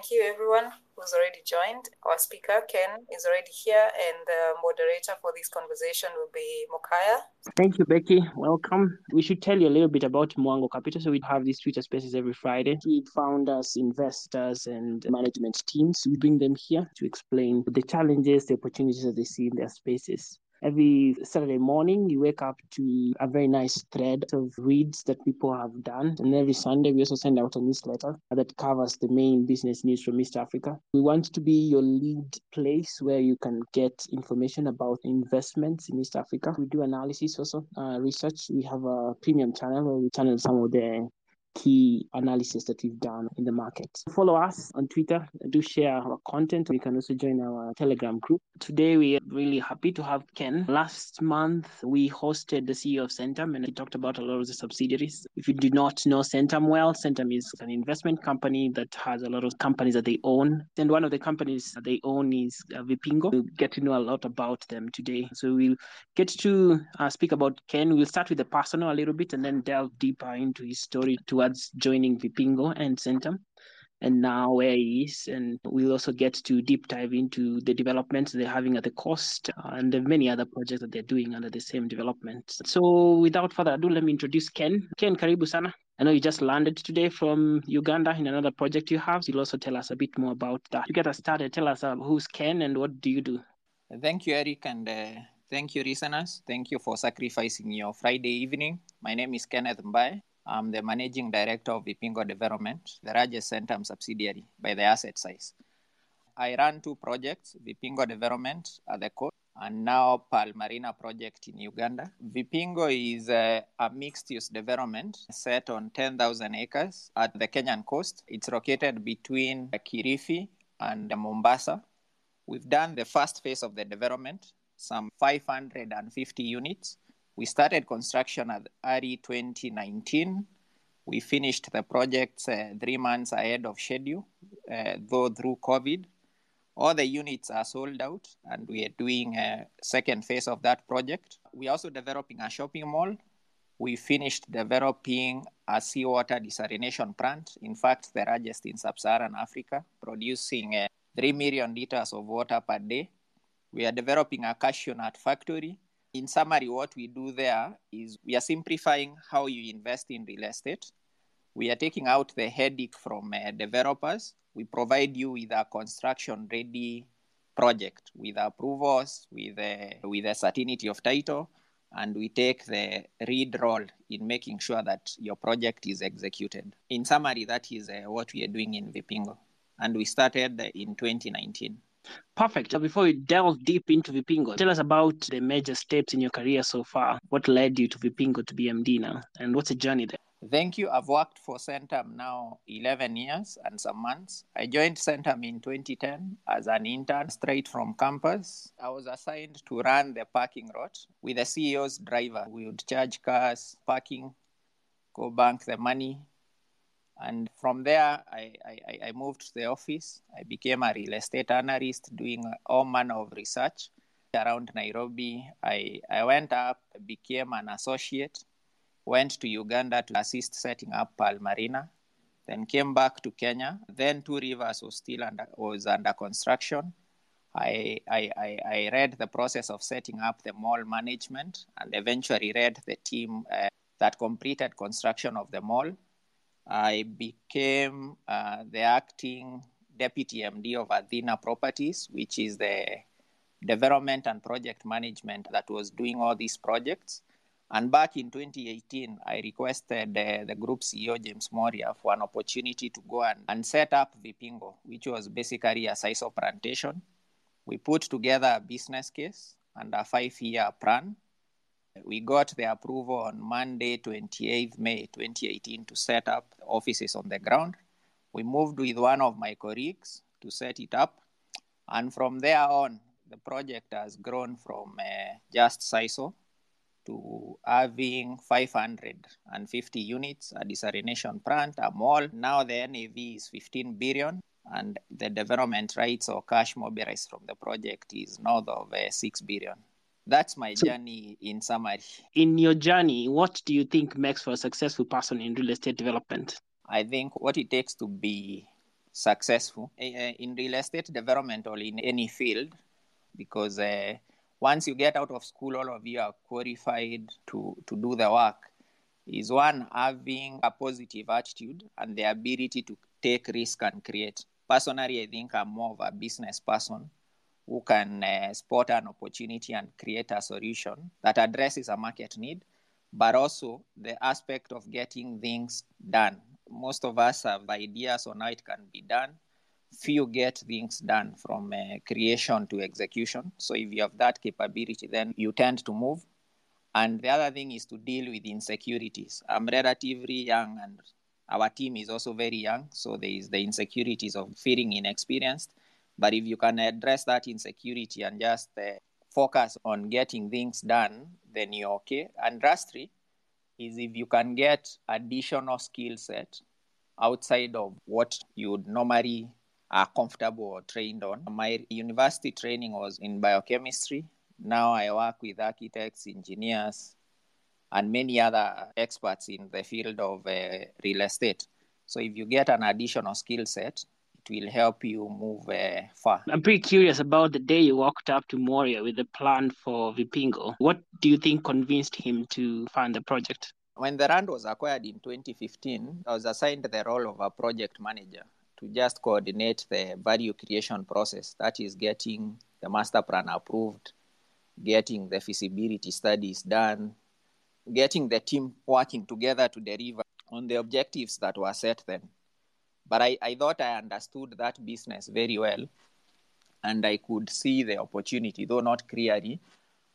thank you everyone who's already joined. Our speaker, Ken, is already here, and the moderator for this conversation will be Mokaya. Thank you, Becky. Welcome. We should tell you a little bit about Mwango Capital. So we have these Twitter spaces every Friday. We founders, investors, and management teams. We bring them here to explain the challenges, the opportunities that they see in their spaces. Every Saturday morning, you wake up to a very nice thread of reads that people have done. And every Sunday, we also send out a newsletter that covers the main business news from East Africa. We want to be your lead place where you can get information about investments in East Africa. We do analysis also, uh, research. We have a premium channel where we channel some of the key analysis that we've done in the market. Follow us on Twitter, do share our content. You can also join our Telegram group. Today, we are really happy to have Ken. Last month, we hosted the CEO of Centum and he talked about a lot of the subsidiaries. If you do not know Centum well, Centum is an investment company that has a lot of companies that they own. And one of the companies that they own is uh, Vipingo. We'll get to know a lot about them today. So we'll get to uh, speak about Ken. We'll start with the personal a little bit and then delve deeper into his story towards joining Vipingo and Centum and now where he is. And we'll also get to deep dive into the developments they're having at the coast and the many other projects that they're doing under the same development. So without further ado, let me introduce Ken. Ken, karibu sana. I know you just landed today from Uganda in another project you have. You'll also tell us a bit more about that. To get us started, tell us uh, who's Ken and what do you do? Thank you, Eric, and uh, thank you, listeners. Thank you for sacrificing your Friday evening. My name is Kenneth Mbae. I'm the managing director of Vipingo Development, the largest Centum subsidiary by the asset size. I run two projects, Vipingo Development at the coast and now Pearl Marina project in Uganda. Vipingo is a, a mixed-use development set on 10,000 acres at the Kenyan coast. It's located between Kilifi and Mombasa. We've done the first phase of the development, some 550 units. We started construction at early 2019. We finished the project uh, three months ahead of schedule, uh, though through COVID. All the units are sold out, and we are doing a second phase of that project. We're also developing a shopping mall. We finished developing a seawater desalination plant, in fact, the largest in sub Saharan Africa, producing uh, 3 million liters of water per day. We are developing a cashew nut factory in summary, what we do there is we are simplifying how you invest in real estate. We are taking out the headache from uh, developers. We provide you with a construction ready project with approvals, with a, with a certainty of title, and we take the lead role in making sure that your project is executed. In summary, that is uh, what we are doing in Vipingo, and we started in 2019. Perfect. So before we delve deep into Vipingo, tell us about the major steps in your career so far. What led you to Vipingo to be MD now, and what's the journey there? Thank you. I've worked for Centum now 11 years and some months. I joined Centum in 2010 as an intern straight from campus. I was assigned to run the parking lot with the CEO's driver. We would charge cars, parking, go bank the money, and from there, I, I, I, moved to the office. I became a real estate analyst doing all manner of research around Nairobi. I, I went up, became an associate, went to Uganda to assist setting up Pearl Marina, then came back to Kenya. Then Two Rivers was still under, was under construction. I, I, I, I read the process of setting up the mall management and eventually read the team uh, that completed construction of the mall I became uh, the acting deputy MD of Athena Properties, which is the development and project management that was doing all these projects. And back in 2018, I requested uh, the group CEO, James Mworia, for an opportunity to go and, and set up Vipingo, which was basically a sisal plantation. We put together a business case and a five year plan we got the approval on Monday, 28th May 2018, to set up offices on the ground. We moved with one of my colleagues to set it up. And from there on, the project has grown from uh, just sisal to having 550 units, a desalination plant, a mall. Now the NAV is 15 billion, and the development rights or cash mobilized from the project is north of uh, 6 billion. That's my so, journey in summary. In your journey, what do you think makes for a successful person in real estate development? I think what it takes to be successful in real estate development or in any field because uh, once you get out of school, all of you are qualified to, to do the work. Is one having a positive attitude and the ability to take risk and create. Personally, I think I'm more of a business person who can uh, spot an opportunity and create a solution that addresses a market need, but also the aspect of getting things done. Most of us have ideas on how it can be done. Few get things done from uh, creation to execution. So if you have that capability, then you tend to move. And the other thing is to deal with insecurities. I'm relatively young and our team is also very young, so there is the insecurities of feeling inexperienced. But if you can address that insecurity and just uh, focus on getting things done, then you're okay. And lastly, is if you can get additional skill set outside of what you would normally are comfortable or trained on. My university training was in biochemistry. Now I work with architects, engineers, and many other experts in the field of uh, real estate. So if you get an additional skill set, will help you move uh, far. I'm pretty curious about the day you walked up to Mworia with the plan for Vipingo. What do you think convinced him to fund the project? When the land was acquired in 2015, I was assigned the role of a project manager to just coordinate the value creation process. That is getting the master plan approved, getting the feasibility studies done, getting the team working together to deliver on the objectives that were set then. But I, I thought I understood that business very well and I could see the opportunity, though not clearly.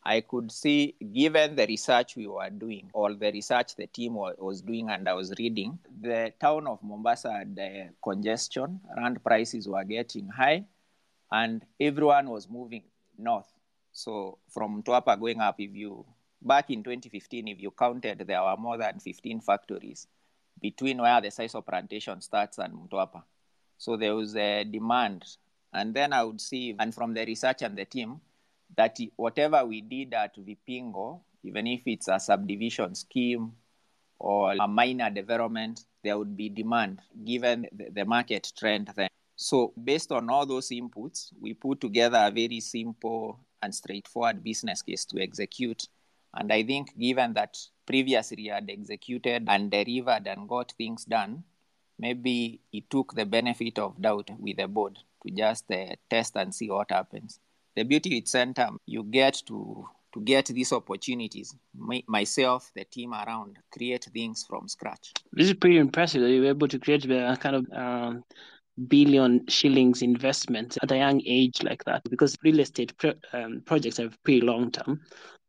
I could see, given the research we were doing, all the research the team was doing and I was reading, the town of Mombasa had uh, congestion, rand prices were getting high, and everyone was moving north. So from Mtwapa going up, if you back in 2015, if you counted, there were more than 15 factories between where the sisal plantation starts and Mtwapa. So there was a demand. And then I would see, and from the research and the team, that whatever we did at Vipingo, even if it's a subdivision scheme or a minor development, there would be demand given the market trend then. So, based on all those inputs, we put together a very simple and straightforward business case to execute. And I think, given that previously had executed and delivered and got things done, maybe he took the benefit of doubt with the board to just uh, test and see what happens. The beauty with Centum, you get to to get these opportunities, my, myself, the team around, create things from scratch. This is pretty impressive that you were able to create a kind of um, billion shillings investment at a young age like that because real estate pro- um, projects are pretty long term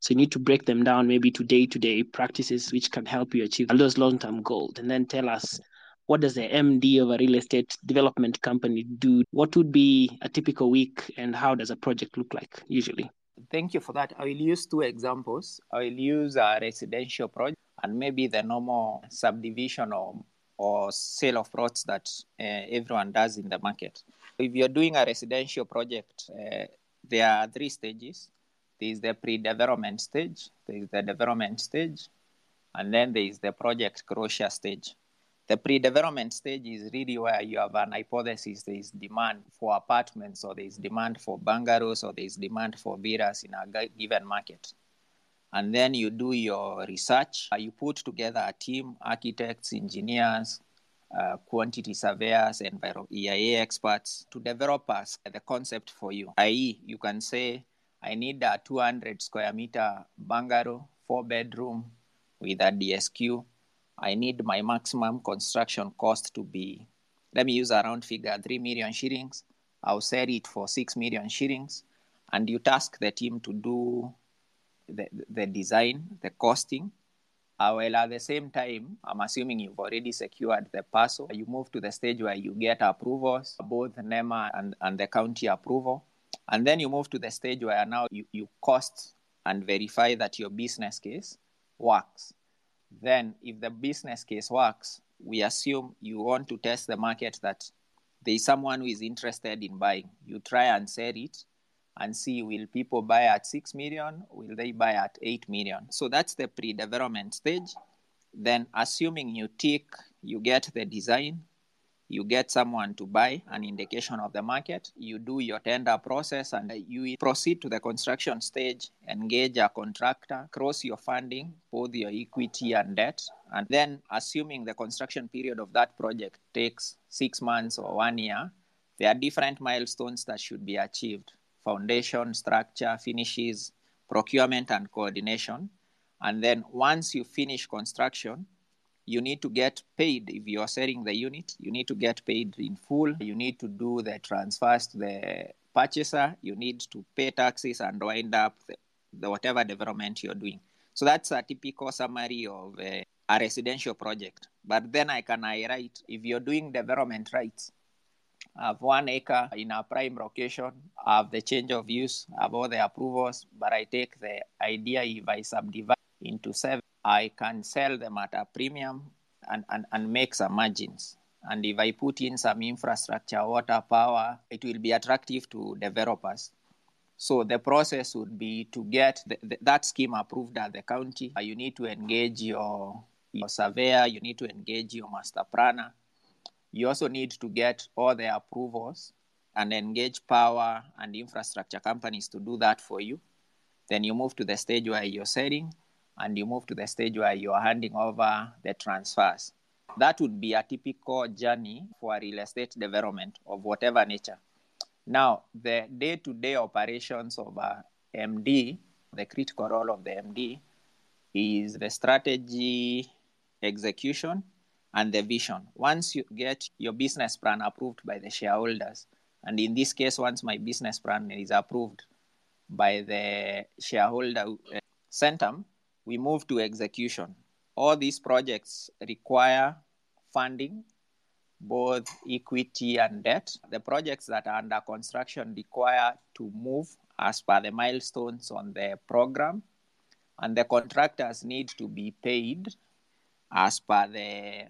so you need to break them down maybe to day to day practices which can help you achieve those long term goals. And then tell us what does the MD of a real estate development company do? What would be a typical week and how does a project look like usually? Thank you for that. I will use two examples. I will use a residential project and maybe the normal subdivision or, or sale of plots that uh, everyone does in the market. If you're doing a residential project, uh, there are three stages. There is the pre-development stage, there is the development stage, and then there is the project closure stage. The pre-development stage is really where you have an hypothesis. There is demand for apartments, or there is demand for bungalows, or there is demand for villas in a given market. And then you do your research. You put together a team, architects, engineers, uh, quantity surveyors, and EIA experts to develop us the concept for you. I.e., you can say I need a 200 square meter bungalow, four bedroom with a DSQ. I need my maximum construction cost to be, let me use a round figure, 3 million shillings. I'll sell it for 6 million shillings. And you task the team to do the, the design, the costing. Uh, well, at the same time, I'm assuming you've already secured the parcel. You move to the stage where you get approvals, both NEMA and, and the county approval. And then you move to the stage where now you, you cost and verify that your business case works. Then, if the business case works, we assume you want to test the market that there is someone who is interested in buying. You try and sell it and see will people buy at 6 million? Will they buy at 8 million? So that's the pre development stage. Then, assuming you tick, you get the design, you get someone to buy an indication of the market, you do your tender process, and you proceed to the construction stage, engage a contractor, cross your funding, both your equity and debt, and then assuming the construction period of that project takes six months or one year, there are different milestones that should be achieved foundation, structure, finishes, procurement, and coordination. And then once you finish construction, you need to get paid. If you're selling the unit you need to get paid in full. You need to do the transfers to the purchaser. You need to pay taxes and wind up the, the whatever development you're doing. So that's a typical summary of uh, a residential project. But then i can highlight if you're doing development rights I have one acre in a prime location. I have the change of use, I have all the approvals, but I take the idea if I subdivide into seven I can sell them at a premium and, and, and make some margins. And if I put in some infrastructure, water, power, it will be attractive to developers. So the process would be to get the, the, that scheme approved at the county. You need to engage your, your surveyor, you need to engage your master planner. You also need to get all the approvals and engage power and infrastructure companies to do that for you. Then you move to the stage where you're selling and you move to the stage where you are handing over the transfers. That would be a typical journey for real estate development of whatever nature. Now, the day to day operations of a MD, the critical role of the MD is the strategy execution and the vision. Once you get your business plan approved by the shareholders, and in this case, once my business plan is approved by the shareholder uh, Centum, we move to execution. All these projects require funding, both equity and debt. The projects that are under construction require to move as per the milestones on the program, and the contractors need to be paid as per the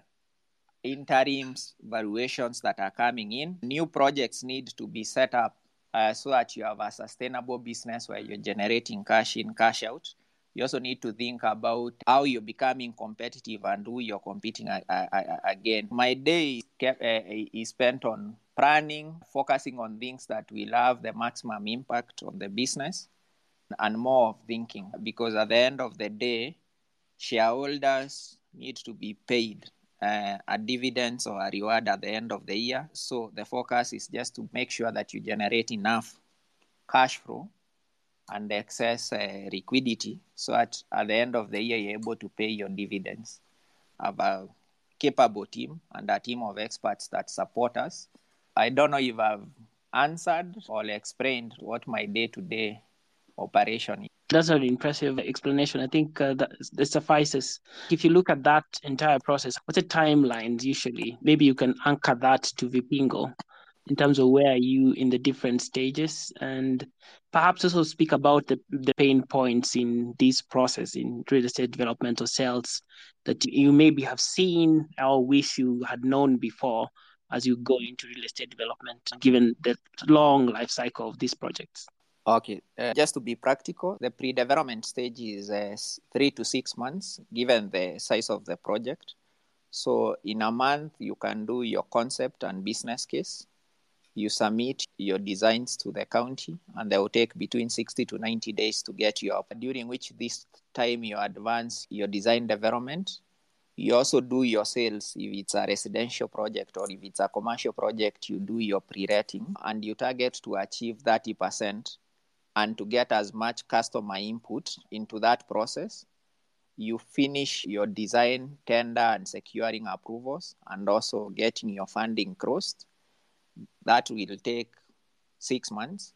interims valuations that are coming in. New projects need to be set up uh, so that you have a sustainable business where you're generating cash in, cash out you also need to think about how you're becoming competitive and who you're competing again. My day is spent on planning, focusing on things that will have the maximum impact on the business, and more of thinking because at the end of the day, shareholders need to be paid uh, a dividend or a reward at the end of the year. So the focus is just to make sure that you generate enough cash flow and excess uh, liquidity so at, at the end of the year you're able to pay your dividends. Have a capable team and a team of experts that support us. I don't know if I've answered or explained what my day to day operation is. That's an impressive explanation. I think uh, that, that suffices. If you look at that entire process, what's the timelines usually? Maybe you can anchor that to Vipingo in terms of where are you in the different stages and perhaps also speak about the, the pain points in this process in real estate development or sales that you maybe have seen or wish you had known before as you go into real estate development given the long life cycle of these projects Okay, uh, just to be practical, the pre development stage is uh, three to six months given the size of the project. So, in a month, you can do your concept and business case you submit your designs to the county and they will take between 60 to 90 days to get you up during which this time you advance your design development. You also do your sales if it's a residential project or if it's a commercial project you do your pre-rating and you target to achieve 30% and to get as much customer input into that process. You finish your design tender and securing approvals and also getting your funding crossed that will take six months.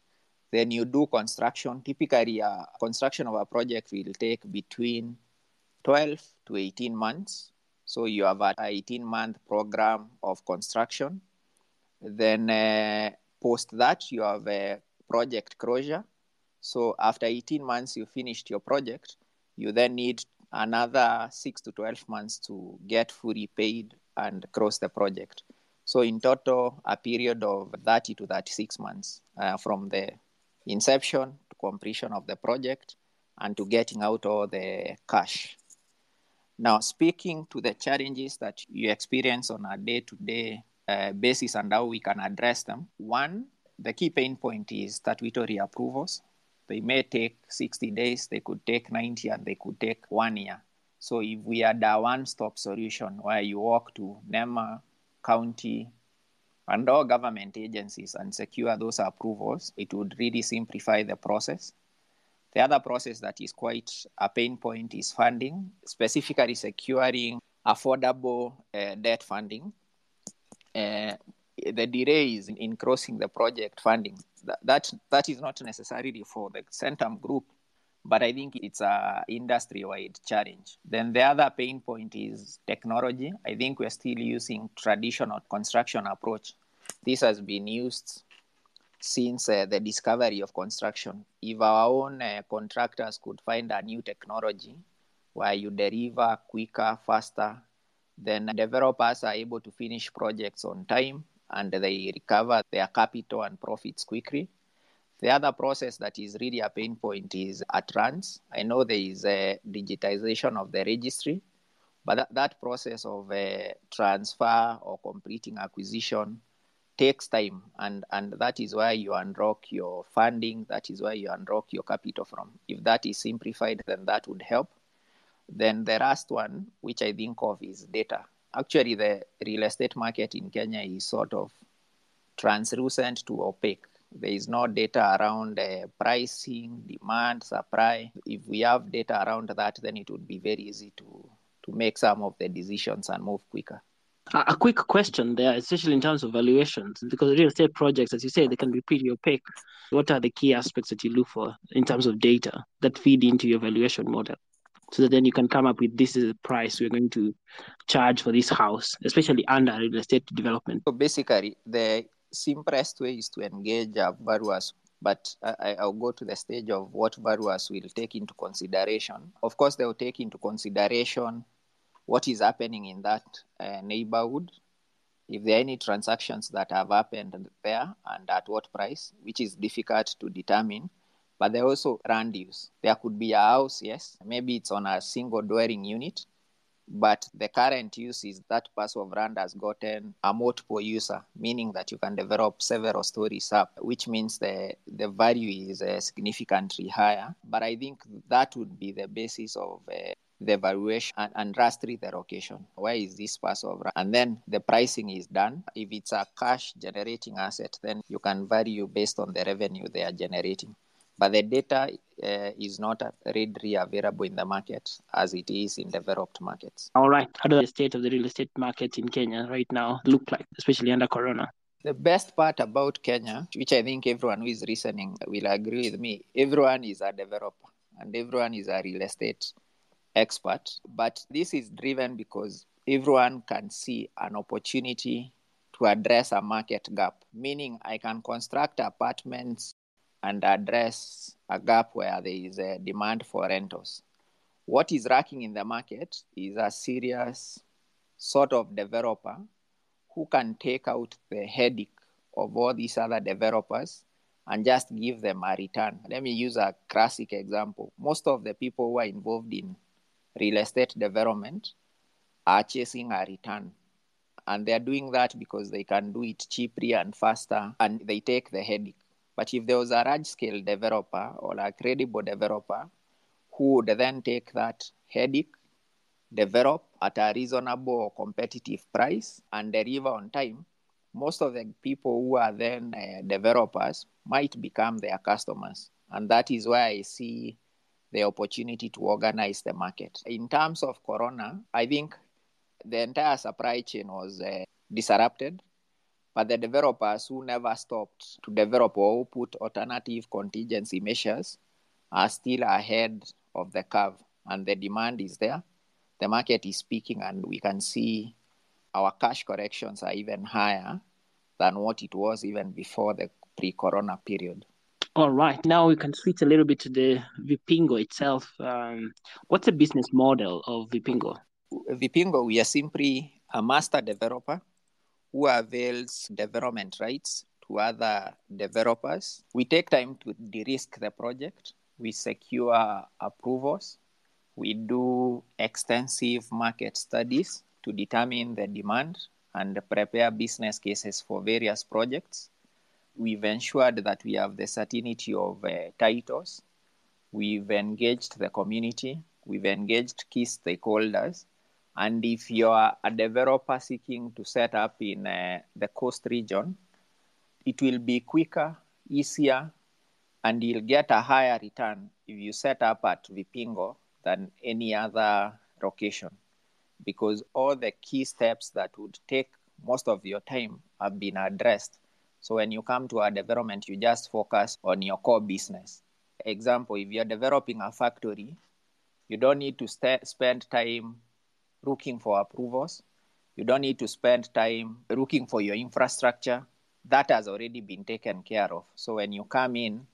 Then you do construction. Typically, a construction of a project will take between 12 to 18 months. So you have an 18 month program of construction. Then uh, post that, you have a project closure. So after 18 months, you finished your project. You then need another six to 12 months to get fully paid and cross the project. So in total, a period of 30 to 36 months uh, from the inception to completion of the project and to getting out all the cash. Now, speaking to the challenges that you experience on a day to day basis and how we can address them. One, the key pain point is statutory approvals. They may take 60 days, they could take 90, and they could take one year. So if we had a one-stop solution where you walk to NEMA, county, and all government agencies and secure those approvals, it would really simplify the process. The other process that is quite a pain point is funding, specifically securing affordable uh, debt funding. Uh, the delays in crossing the project funding. That, that, that is not necessarily for the Centum group, but I think it's a industry-wide challenge. Then the other pain point is technology. I think we're still using traditional construction approach. This has been used since uh, the discovery of construction. If our own uh, contractors could find a new technology where you deliver quicker, faster, then developers are able to finish projects on time and they recover their capital and profits quickly. The other process that is really a pain point is at RANS. I know there is a digitization of the registry, but that, that process of a transfer or completing acquisition takes time, and, and that is why you unlock your funding, that is why you unlock your capital from. If that is simplified, then that would help. Then the last one, which I think of, is data. Actually, the real estate market in Kenya is sort of translucent to opaque there is no data around uh, pricing, demand, supply. If we have data around that, then it would be very easy to, to make some of the decisions and move quicker. A quick question there, especially in terms of valuations, because real estate projects, as you say, they can be pretty opaque. What are the key aspects that you look for in terms of data that feed into your valuation model? So that then you can come up with this is the price we're going to charge for this house, especially under real estate development. So basically, the simplest way is to engage uh, valuers but I, will go to the stage of what valuers will take into consideration. Of course, they will take into consideration what is happening in that uh, neighborhood, if there are any transactions that have happened there and at what price, which is difficult to determine. But they also land use. There could be a house, yes, maybe it's on a single dwelling unit, but the current use is that parcel of land has gotten a multiple user, meaning that you can develop several stories up, which means the, the value is uh, significantly higher. But I think that would be the basis of uh, the valuation and, and lastly the location. Where is this land? And then the pricing is done. If it's a cash generating asset, then you can value based on the revenue they are generating but the data uh, is not readily available in the market as it is in developed markets. All right. How does the state of the real estate market in Kenya right now look like, especially under Corona? The best part about Kenya, which I think everyone who is listening will agree with me, everyone is a developer and everyone is a real estate expert. But this is driven because everyone can see an opportunity to address a market gap, meaning I can construct apartments and address a gap where there is a demand for rentals. What is lacking in the market is a serious sort of developer who can take out the headache of all these other developers and just give them a return. Let me use a classic example. Most of the people who are involved in real estate development are chasing a return. And they're doing that because they can do it cheaply and faster and they take the headache. But if there was a large scale developer or a credible developer who would then take that headache, develop at a reasonable or competitive price, and deliver on time, most of the people who are then uh, developers might become their customers. And that is why I see the opportunity to organize the market. In terms of Corona, I think the entire supply chain was uh, disrupted but the developers who never stopped to develop or put alternative contingency measures are still ahead of the curve, and the demand is there. The market is speaking, and we can see our cash corrections are even higher than what it was even before the pre corona period. All right. Now we can switch a little bit to the Vipingo itself. Um, what's the business model of Vipingo? Vipingo, we are simply a master developer who avails development rights to other developers. We take time to de risk the project, we secure approvals, we do extensive market studies to determine the demand and prepare business cases for various projects. We've ensured that we have the certainty of uh, titles. We've engaged the community. We've engaged key stakeholders. And if you're a developer seeking to set up in uh, the coast region, it will be quicker, easier, and you'll get a higher return if you set up at Vipingo than any other location because all the key steps that would take most of your time have been addressed. So when you come to a development, you just focus on your core business. Example, if you're developing a factory, you don't need to st- spend time looking for approvals. You don't need to spend time looking for your infrastructure. That has already been taken care of. So when you come in,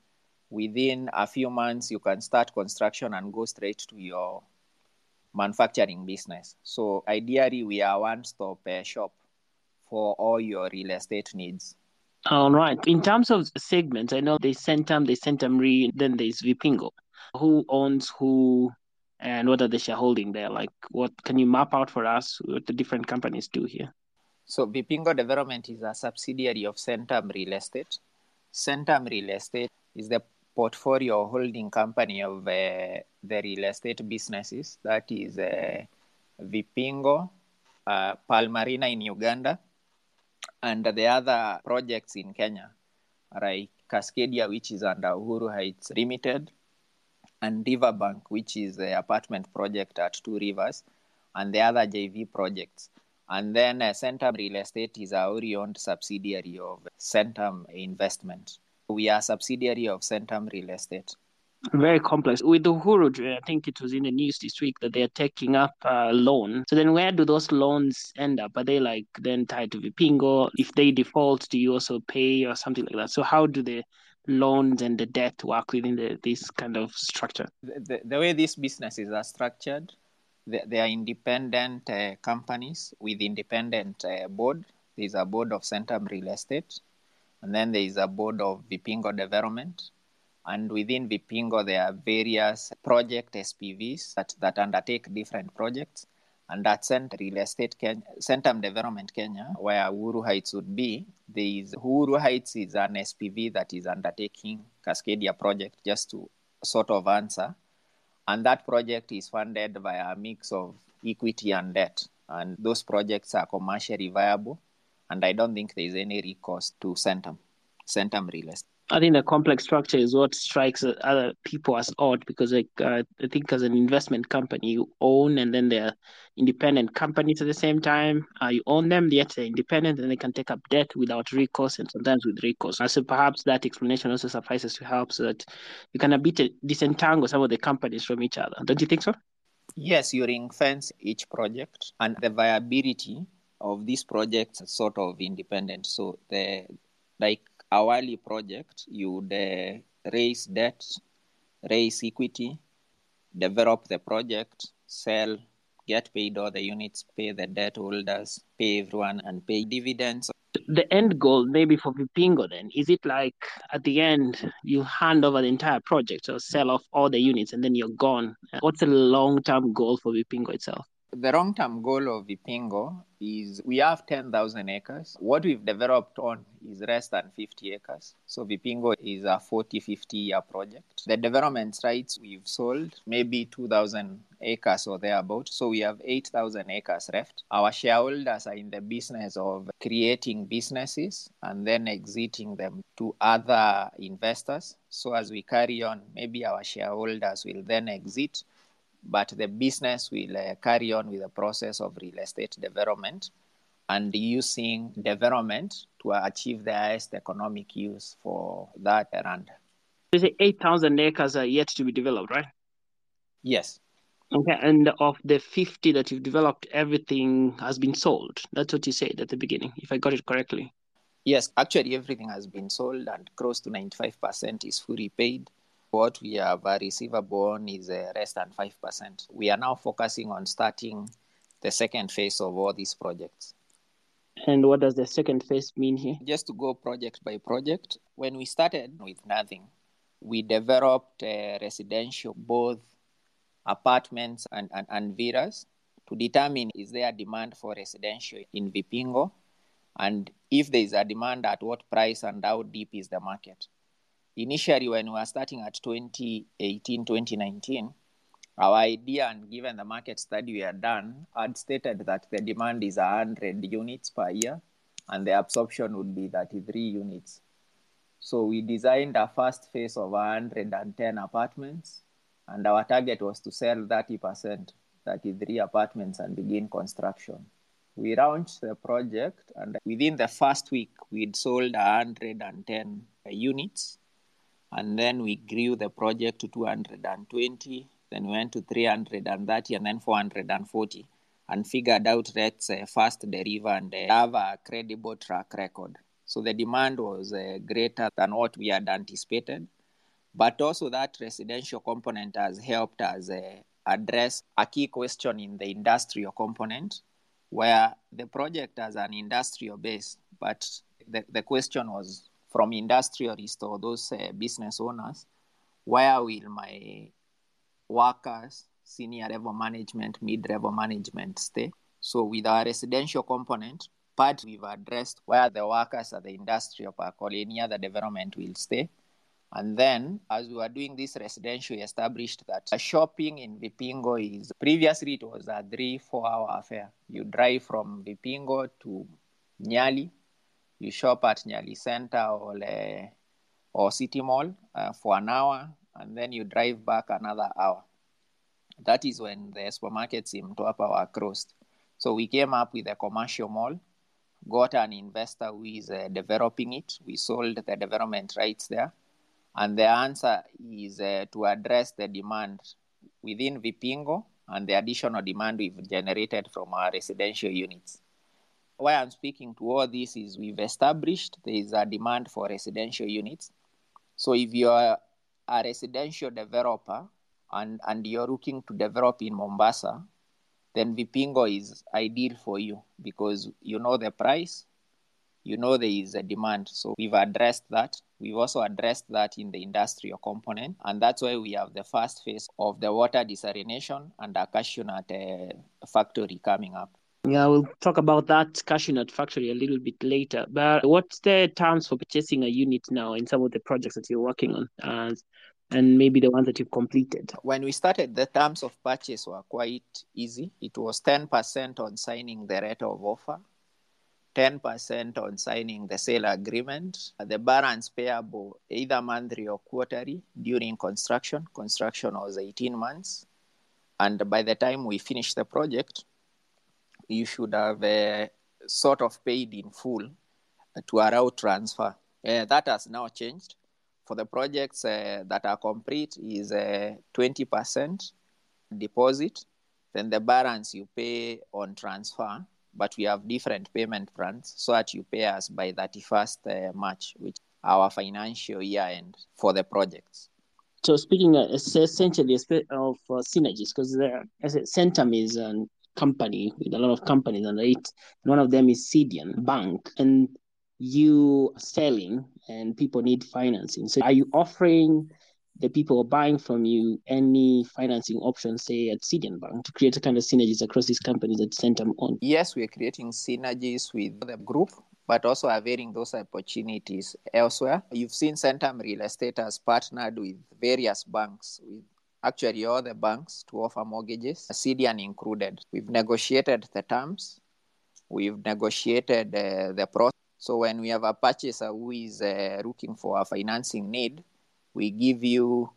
within a few months, you can start construction and go straight to your manufacturing business. So ideally, we are one-stop uh, shop for all your real estate needs. All right. In terms of segments, I know there's Centum, there's Centum Re, then there's Vipingo. Who owns who, and what are the shareholding there? Like, what can you map out for us what the different companies do here? So Vipingo Development is a subsidiary of Centum Real Estate. Centum Real Estate is the portfolio holding company of uh, the real estate businesses. That is uh, Vipingo, uh, Pearl Marina in Uganda, and the other projects in Kenya, like Cascadia, which is under Uhuru Heights Limited, and Riverbank, which is the apartment project at Two Rivers, and the other JV projects. And then uh, Centum Real Estate is our owned subsidiary of Centum Investment we are a subsidiary of Centum Real Estate. Very complex. With Uhuru, I think it was in the news this week that they're taking up a loan. So then where do those loans end up? Are they like then tied to Vipingo? If they default, do you also pay or something like that? So how do the loans and the debt work within the, this kind of structure? The, the, the way these businesses are structured, they, they are independent uh, companies with independent uh, board. There's a board of Centum Real Estate and then there is a board of Vipingo Development. And within Vipingo, there are various project SPVs that, that undertake different projects. And at Centum Real Estate Kenya, Centum Development Kenya, where Uhuru Heights would be, there is Uhuru Heights is an SPV that is undertaking Cascadia project, just to sort of answer. And that project is funded by a mix of equity and debt. And those projects are commercially viable and I don't think there is any recourse to Centum, Centum Real Estate. I think the complex structure is what strikes other people as odd because, like, uh, I think as an investment company, you own and then they're independent companies at the same time. Uh, you own them, yet they're independent and they can take up debt without recourse and sometimes with recourse. Uh, so perhaps that explanation also suffices to help so that you can a bit disentangle some of the companies from each other. Don't you think so? Yes, you ring fence each project and the viability of these projects sort of independent. So the like hourly project, you would uh, raise debt, raise equity, develop the project, sell, get paid all the units, pay the debt holders, pay everyone, and pay dividends. The end goal, maybe for Vipingo, then is it like at the end you hand over the entire project or sell off all the units and then you're gone? What's the long term goal for Vipingo itself? The long term goal of Vipingo is we have 10,000 acres. What we've developed on is less than 50 acres. So Vipingo is a 40 50 year project. The development sites we've sold maybe 2,000 acres or thereabout. So we have 8,000 acres left. Our shareholders are in the business of creating businesses and then exiting them to other investors. So as we carry on, maybe our shareholders will then exit but the business will uh, carry on with the process of real estate development and using development to achieve the highest economic use for that land. You say 8,000 acres are yet to be developed, right? Yes. Okay, and of the 50 that you've developed, everything has been sold. That's what you said at the beginning, if I got it correctly. Yes, actually, everything has been sold and close to 95% is fully paid what we have a receivable on is uh, less than 5%. We are now focusing on starting the second phase of all these projects. And what does the second phase mean here? Just to go project by project. When we started with nothing, we developed uh, residential, both apartments and, and, and villas. to determine is there a demand for residential in Vipingo and if there is a demand at what price and how deep is the market. Initially, when we were starting at 2018, 2019, our idea and given the market study we had done had stated that the demand is 100 units per year and the absorption would be 33 units. So we designed a first phase of 110 apartments, and our target was to sell 30%, 33 apartments, and begin construction. We launched the project, and within the first week, we'd sold 110 units, and then we grew the project to 220, then we went to 330, and then 440, and figured out let's uh, fast deliver and uh, have a credible track record. So the demand was uh, greater than what we had anticipated. But also, that residential component has helped us uh, address a key question in the industrial component, where the project has an industrial base, but the, the question was from industrialists or those uh, business owners where will my workers, senior level management, mid level management stay? So, with our residential component, part we've addressed where the workers at the industrial park or any other development will stay. And then, as we were doing this residential, we established that shopping in Vipingo is previously it was a three, four hour affair. You drive from Vipingo to Nyali, you shop at Nyali Center or, or City Mall uh, for an hour, and then you drive back another hour. That is when the supermarkets in Mtwapa were closed. So we came up with a commercial mall got an investor who is uh, developing it. We sold the development rights there. And the answer is uh, to address the demand within Vipingo and the additional demand we've generated from our residential units. Why I'm speaking to all this is we've established there is a demand for residential units. So if you're a residential developer and, and you're looking to develop in Mombasa, then Vipingo is ideal for you because you know the price, you know there is a demand. So we've addressed that. We've also addressed that in the industrial component, and that's why we have the first phase of the water desalination and a cashew nut uh, factory coming up. Yeah, we'll talk about that cashew nut factory a little bit later. But what's the terms for purchasing a unit now in some of the projects that you're working on? Uh, and maybe the ones that you've completed? When we started, the terms of purchase were quite easy. It was 10% on signing the rate of offer, 10% on signing the sale agreement, the balance payable either monthly or quarterly during construction. Construction was 18 months. And by the time we finish the project, you should have uh, sort of paid in full to allow transfer. Uh, that has now changed for the projects uh, that are complete is a 20% deposit. Then the balance you pay on transfer, but we have different payment plans so that you pay us by 31st uh, March, which our financial year end for the projects. So speaking uh, essentially of uh, synergies, because Centum is a company with a lot of companies under it. One of them is Sidian Bank, and you are selling and people need financing. So are you offering the people buying from you any financing options, say at Sidian Bank, to create a kind of synergies across these companies that Centum on? Yes, we're creating synergies with the group, but also availing those opportunities elsewhere. You've seen Centum Real Estate has partnered with various banks, with actually all the banks to offer mortgages, Sidian included. We've negotiated the terms, we've negotiated uh, the process so when we have a purchaser who is uh, looking for a financing need, we give you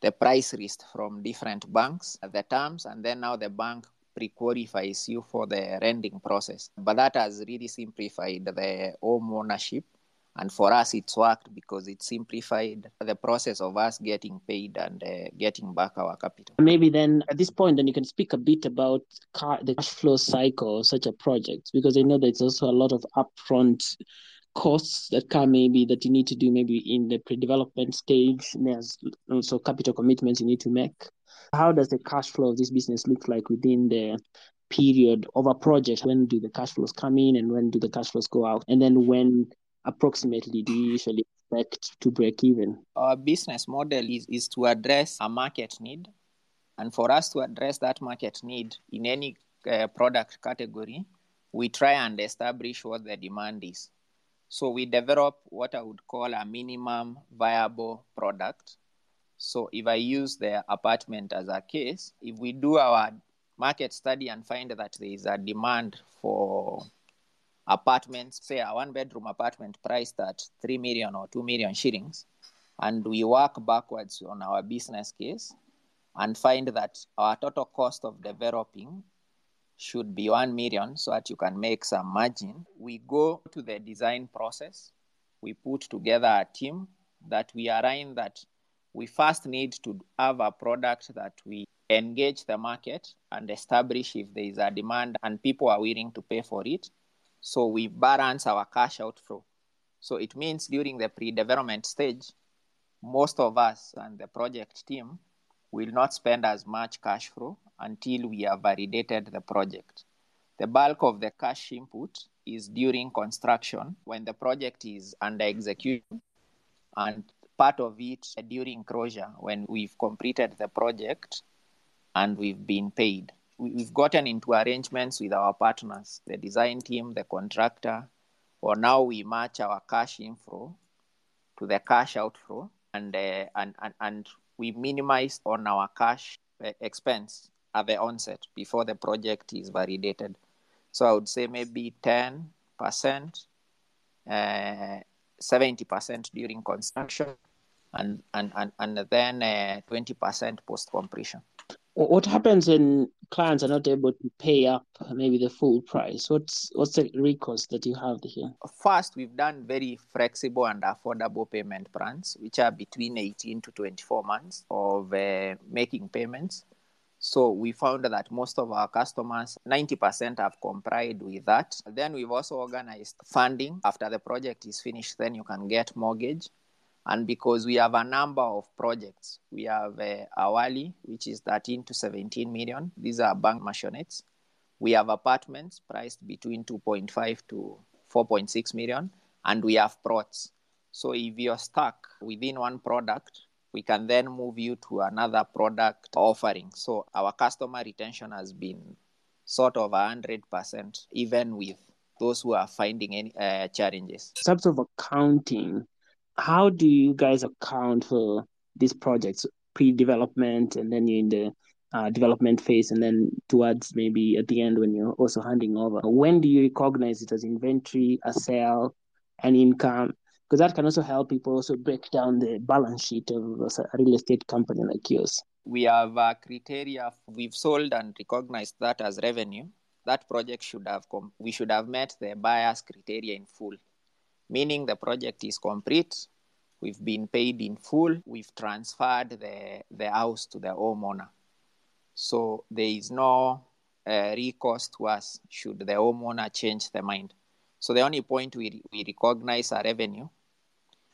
the price list from different banks, the terms, and then now the bank pre-qualifies you for the lending process. But that has really simplified the home ownership. And for us, it's worked because it simplified the process of us getting paid and uh, getting back our capital. Maybe then at this point, then you can speak a bit about car, the cash flow cycle of such a project, because I know there's also a lot of upfront costs that come maybe that you need to do maybe in the pre-development stage. There's also capital commitments you need to make. How does the cash flow of this business look like within the period of a project? When do the cash flows come in and when do the cash flows go out? And then when approximately do you usually expect to break even? Our business model is, is to address a market need. And for us to address that market need in any uh, product category, we try and establish what the demand is. So we develop what I would call a minimum viable product. So if I use the apartment as a case, if we do our market study and find that there is a demand for apartments, say a one bedroom apartment priced at 3 million or 2 million shillings, and we work backwards on our business case and find that our total cost of developing should be 1 million so that you can make some margin. We go to the design process. We put together a team that we align that we first need to have a product that we engage the market and establish if there is a demand and people are willing to pay for it. So we balance our cash outflow. So it means during the pre development stage, most of us and the project team will not spend as much cash flow until we have validated the project. The bulk of the cash input is during construction when the project is under execution, and part of it during closure when we've completed the project and we've been paid. We've gotten into arrangements with our partners, the design team, the contractor, or now we match our cash inflow to the cash outflow, and uh, and, and and we minimize on our cash uh, expense at the onset before the project is validated. So I would say maybe 10%, uh, 70% during construction, and, and, and, and then uh, 20% post completion. What happens when clients are not able to pay up maybe the full price? What's what's the recourse that you have here? First, we've done very flexible and affordable payment plans, which are between 18 to 24 months of uh, making payments. So we found that most of our customers, 90% have complied with that. Then we've also organized funding. After the project is finished, then you can get mortgage. And because we have a number of projects, we have uh, Awali, which is 13 to 17 million. These are bank maisonets. We have apartments priced between 2.5 to 4.6 million. And we have plots. So if you're stuck within one product, we can then move you to another product offering. So our customer retention has been sort of 100%, even with those who are finding any uh, challenges. In terms of accounting, how do you guys account for these projects pre-development and then you're in the uh, development phase and then towards maybe at the end when you're also handing over when do you recognize it as inventory a sale an income because that can also help people also break down the balance sheet of a real estate company like yours. We have a criteria we've sold and recognized that as revenue. That project should have com- we should have met the buyer's criteria in full, meaning the project is complete. We've been paid in full. We've transferred the the house to the homeowner, so there is no uh, recourse to us should the homeowner change the mind. So the only point we, we recognize a revenue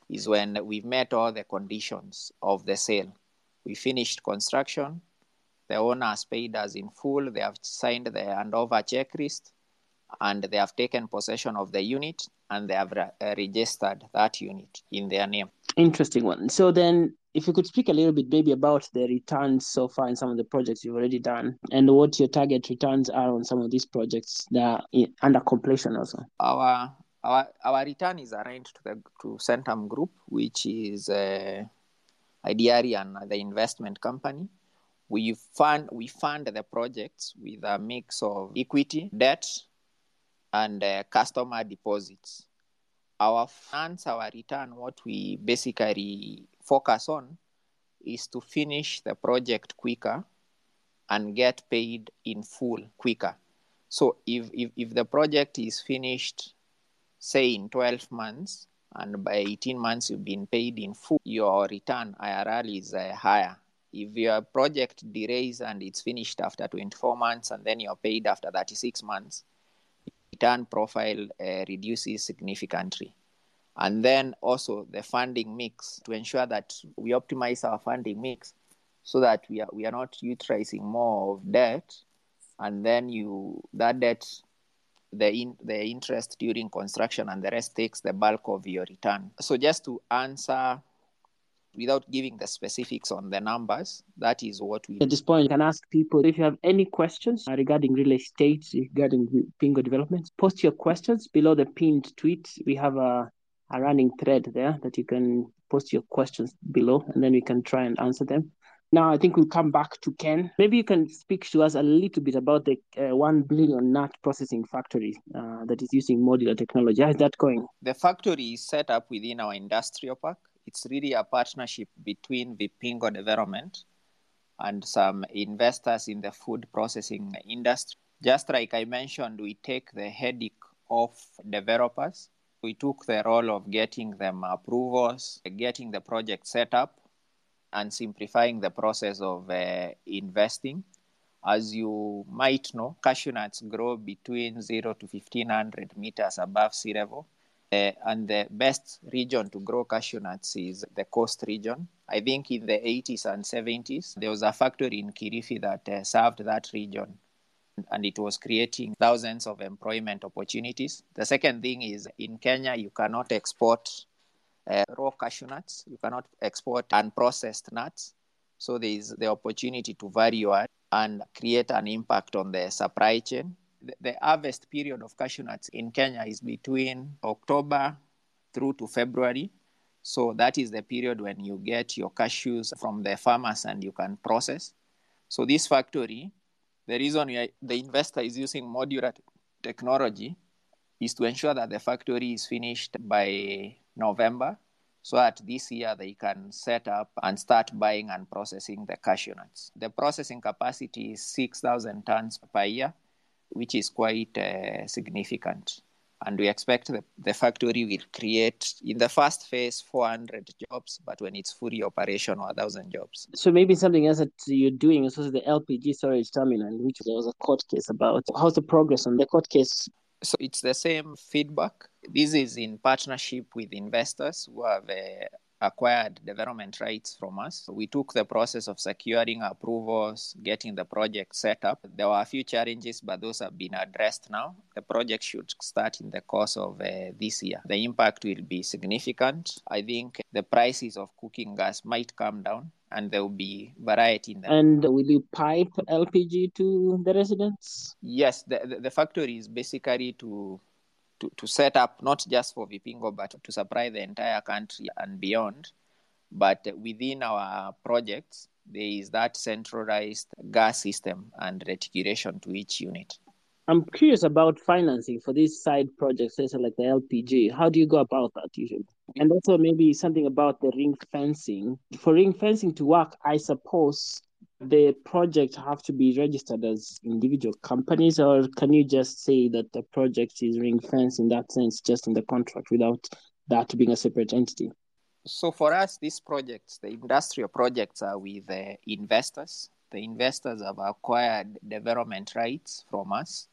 is when we've met all the conditions of the sale. We finished construction, the owner has paid us in full, they have signed the handover checklist, and they have taken possession of the unit and they have re- uh, registered that unit in their name. Interesting one. So then, if you could speak a little bit maybe about the returns so far in some of the projects you've already done and what your target returns are on some of these projects that are in, under completion also. Our our our return is aligned to the to Centum Group, which is uh, Ideari and the investment company. We fund we fund the projects with a mix of equity, debt, and uh, customer deposits. Our funds, our return, what we basically focus on is to finish the project quicker and get paid in full quicker. So if, if, if the project is finished say in 12 months and by 18 months you've been paid in full, your return IRR is uh, higher. If your project delays and it's finished after 24 months and then you're paid after 36 months, return profile uh, reduces significantly. And then also the funding mix to ensure that we optimize our funding mix so that we are, we are not utilizing more of debt and then you that debt the in, the interest during construction and the rest takes the bulk of your return. So just to answer without giving the specifics on the numbers, that is what we. At this point, you can ask people if you have any questions regarding real estate, regarding Pingo developments, post your questions below the pinned tweet. We have a, a running thread there that you can post your questions below and then we can try and answer them. Now, I think we'll come back to Ken. Maybe you can speak to us a little bit about the uh, 1 billion nut processing factory uh, that is using modular technology. How is that going? The factory is set up within our industrial park. It's really a partnership between Vipingo Development and some investors in the food processing industry. Just like I mentioned, we take the headache of developers. We took the role of getting them approvals, getting the project set up, and simplifying the process of uh, investing. As you might know, cashew nuts grow between 0 to 1500 meters above sea level. Uh, and the best region to grow cashew nuts is the coast region. I think in the 80s and 70s, there was a factory in Kilifi that uh, served that region and it was creating thousands of employment opportunities. The second thing is in Kenya, you cannot export uh, raw cashew nuts. You cannot export unprocessed nuts. So there is the opportunity to value add and create an impact on the supply chain. The, harvest period of cashew nuts in Kenya is between October through to February. So that is the period when you get your cashews from the farmers and you can process. So this factory, the reason the investor is using modular technology is to ensure that the factory is finished by November so that this year they can set up and start buying and processing the cashew nuts. The processing capacity is 6,000 tons per year, which is quite uh, significant. And we expect the, the factory will create, in the first phase, 400 jobs, but when it's fully operational, 1,000 jobs. So maybe something else that you're doing is also the LPG storage terminal, which there was a court case about. How's the progress on the court case? So it's the same feedback. This is in partnership with investors who have uh, acquired development rights from us. We took the process of securing approvals, getting the project set up. There were a few challenges, but those have been addressed now. The project should start in the course of uh, this year. The impact will be significant. I think the prices of cooking gas might come down and there will be variety in that. And will you pipe LPG to the residents? Yes, the, the, the factory is basically to, to, to set up not just for Vipingo, but to supply the entire country and beyond. But within our projects, there is that centralized gas system and reticulation to each unit. I'm curious about financing for these side projects, say like the LPG. How do you go about that usually? And also maybe something about the ring fencing. For ring fencing to work, I suppose the project have to be registered as individual companies, or can you just say that the project is ring fenced in that sense, just in the contract, without that being a separate entity? So for us, these projects, the industrial projects, are with the investors. The investors have acquired development rights from us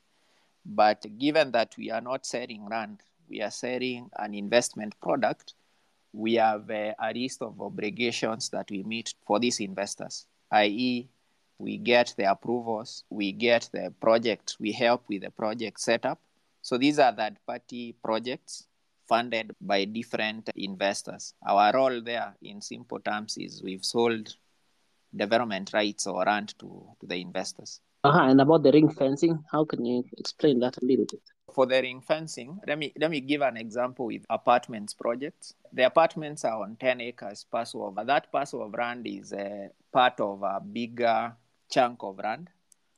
but given that we are not selling land, we are selling an investment product, we have a, a list of obligations that we meet for these investors, i.e., we get the approvals, we get the project, we help with the project setup. So these are third party projects funded by different investors. Our role there, in simple terms, is we've sold development rights or land to, to the investors. Uh-huh. And about the ring fencing, how can you explain that a little bit? For the ring fencing, let me let me give an example with apartments projects. The apartments are on 10 acres parcel of that parcel of land is a part of a bigger chunk of land.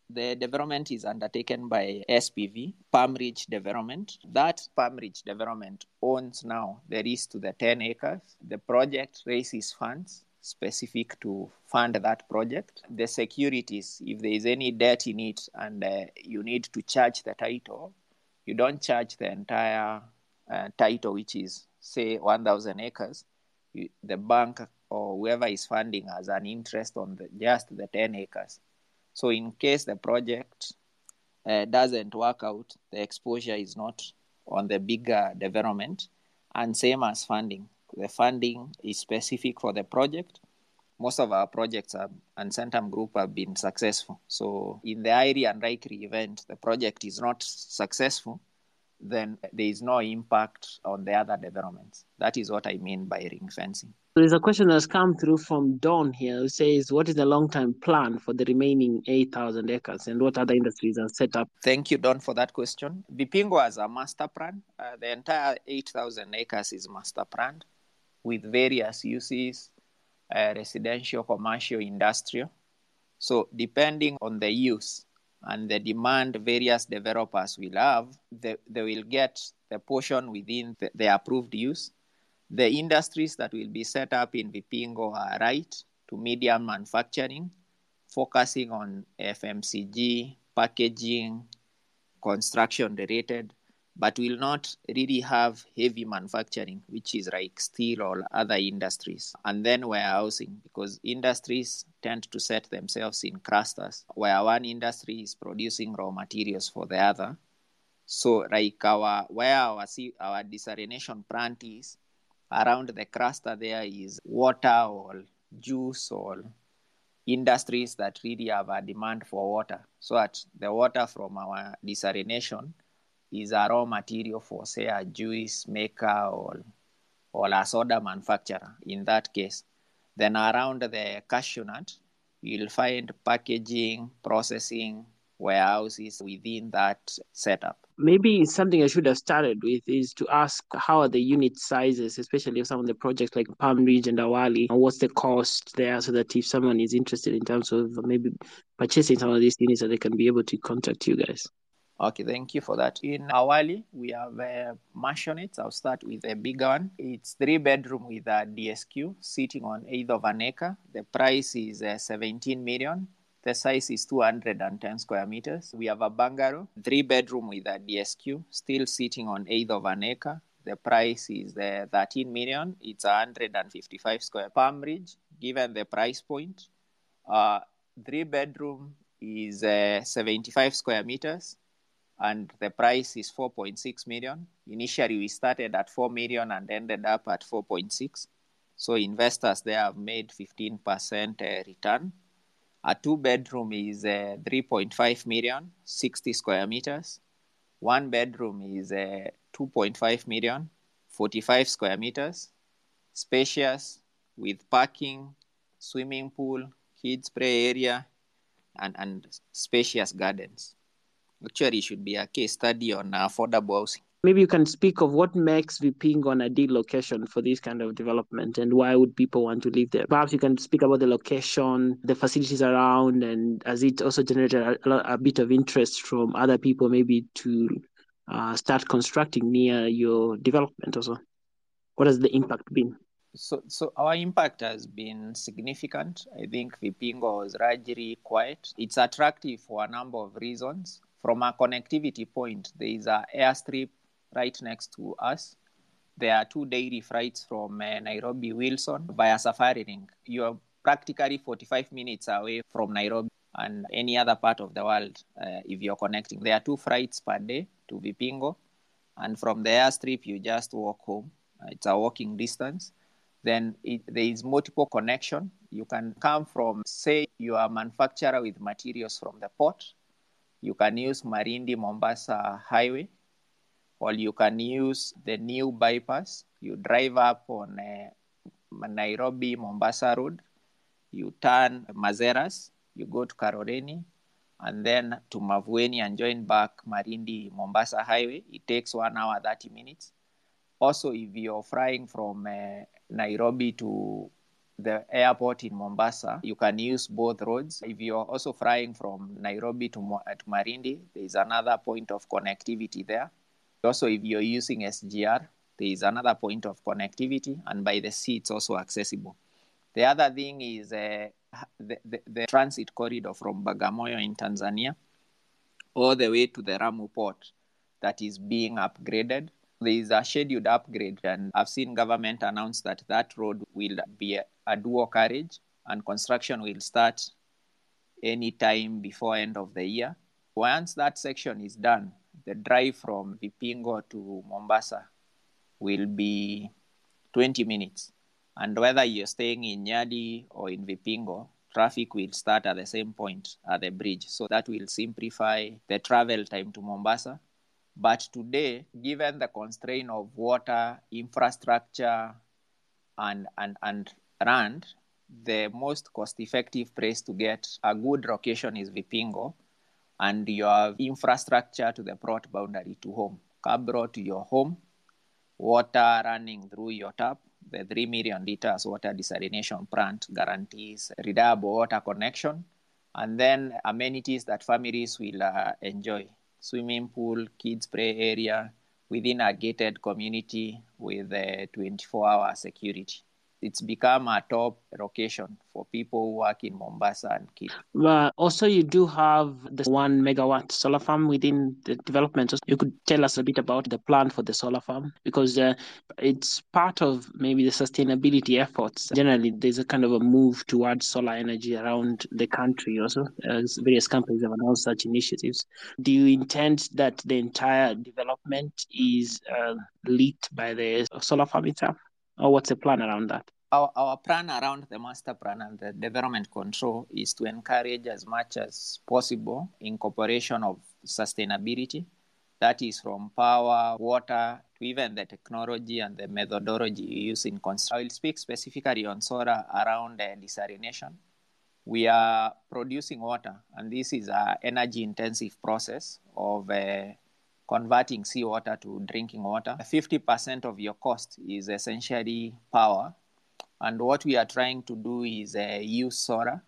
The development is undertaken by SPV, Palm Ridge Development. That Palm Ridge Development owns now the rest to the 10 acres. The project raises funds specific to fund that project. The securities, if there is any debt in it and uh, you need to charge the title, you don't charge the entire uh, title, which is, say, 1,000 acres. You, the bank or whoever is funding has an interest on the, just the 10 acres. So, in case the project uh, doesn't work out, the exposure is not on the bigger development, and same as funding the funding is specific for the project. Most of our projects have, and Centum Group have been successful. So in the IRI and RIKRI event, the project is not successful. then there is no impact on the other developments. That is what I mean by ring fencing. There's a question that's come through from Don here who says, What is the long term plan for the remaining 8,000 acres and what other industries are set up? Thank you, Don, for that question. Vipingo has a master plan. Uh, the entire 8,000 acres is master planned with various uses uh, residential, commercial, industrial. So, depending on the use and the demand various developers will have, they, they will get the portion within the, the approved use the industries that will be set up in Vipingo are right to medium manufacturing, focusing on FMCG, packaging, construction related, but will not really have heavy manufacturing, which is like steel or other industries, and then warehousing, because industries tend to set themselves in clusters where one industry is producing raw materials for the other. So, like our where our, our desalination plant is, around the cluster there is water or juice or industries that really have a demand for water. So that the water from our desalination is a raw material for say a juice maker or or a soda manufacturer in that case. Then around the cashew nut, you'll find packaging, processing, warehouses within that setup. Maybe something I should have started with is to ask how are the unit sizes, especially of some of the projects like Palm Ridge and Awali, and what's the cost there so that if someone is interested in terms of maybe purchasing some of these units, that they can be able to contact you guys. Okay, thank you for that. In Awali, we have a mansionette. I'll start with a big one. It's three bedroom with a DSQ sitting on eighth of an acre. The price is uh, 17 million. The size is 210 square meters. We have a bungalow, three bedroom with a DSQ, still sitting on eighth of an acre. The price is uh, 13 million. It's 155 square. Palm Ridge, given the price point, uh, three bedroom is uh, 75 square meters and the price is 4.6 million. Initially, we started at 4 million and ended up at 4.6. So investors there have made 15% uh, return. A two bedroom is uh, 3.5 million, 60 square meters. One bedroom is uh, 2.5 million, 45 square meters. Spacious with parking, swimming pool, kids play area, and, and spacious gardens. Actually, should be a case study on affordable housing. Maybe you can speak of what makes Vipingo an ideal location for this kind of development and why would people want to live there? Perhaps you can speak about the location, the facilities around, and has it also generated a, a bit of interest from other people maybe to uh, start constructing near your development also? What has the impact been? So, so our impact has been significant. I think Vipingo was largely quiet. It's attractive for a number of reasons. From a connectivity point, there is an airstrip right next to us. There are two daily flights from uh, Nairobi Wilson via Safarilink. You're practically 45 minutes away from Nairobi and any other part of the world uh, if you're connecting. There are two flights per day to Vipingo, and from the airstrip, you just walk home. Uh, it's a walking distance. Then it, there is multiple connection. You can come from, say, you are a manufacturer with materials from the port. You can use Malindi Mombasa Highway or you can use the new bypass. You drive up on uh, Nairobi Mombasa Road, you turn Mazeras, you go to Kaloleni, and then to Mavueni and join back Malindi Mombasa Highway. It takes one hour, 30 minutes. Also, if you're flying from uh, Nairobi to the airport in Mombasa, you can use both roads. If you're also flying from Nairobi to, to Malindi, there is another point of connectivity there. Also, if you're using SGR, there is another point of connectivity, and by the sea, it's also accessible. The other thing is uh, the, the, the, transit corridor from Bagamoyo in Tanzania all the way to the Lamu port that is being upgraded. There is a scheduled upgrade, and I've seen government announce that that road will be a, a dual carriage, and construction will start any time before end of the year. Once that section is done, the drive from Vipingo to Mombasa will be 20 minutes. And whether you're staying in Nyali or in Vipingo, traffic will start at the same point at the bridge. So that will simplify the travel time to Mombasa. But today, given the constraint of water, infrastructure, and, and, and rand, the most cost effective place to get a good location is Vipingo, and you have infrastructure to the port boundary to home. Cabro to your home, water running through your tap. The 3 million liters water desalination plant guarantees reliable water connection, and then amenities that families will uh, enjoy swimming pool, kids play area within a gated community with uh, 24 hour security it's become a top location for people who work in Mombasa and Kit. But also, you do have the one megawatt solar farm within the development. So You could tell us a bit about the plan for the solar farm because uh, it's part of maybe the sustainability efforts. Generally, there's a kind of a move towards solar energy around the country. Also, as various companies have announced such initiatives. Do you intend that the entire development is uh, lit by the solar farm itself? Or what's the plan around that? Our, our plan around the master plan and the development control is to encourage as much as possible incorporation of sustainability. That is from power, water, to even the technology and the methodology used in construction. I will speak specifically on solar around uh, desalination. We are producing water, and this is an energy intensive process of uh, converting seawater to drinking water. 50% of your cost is essentially power. And what we are trying to do is uh, use solar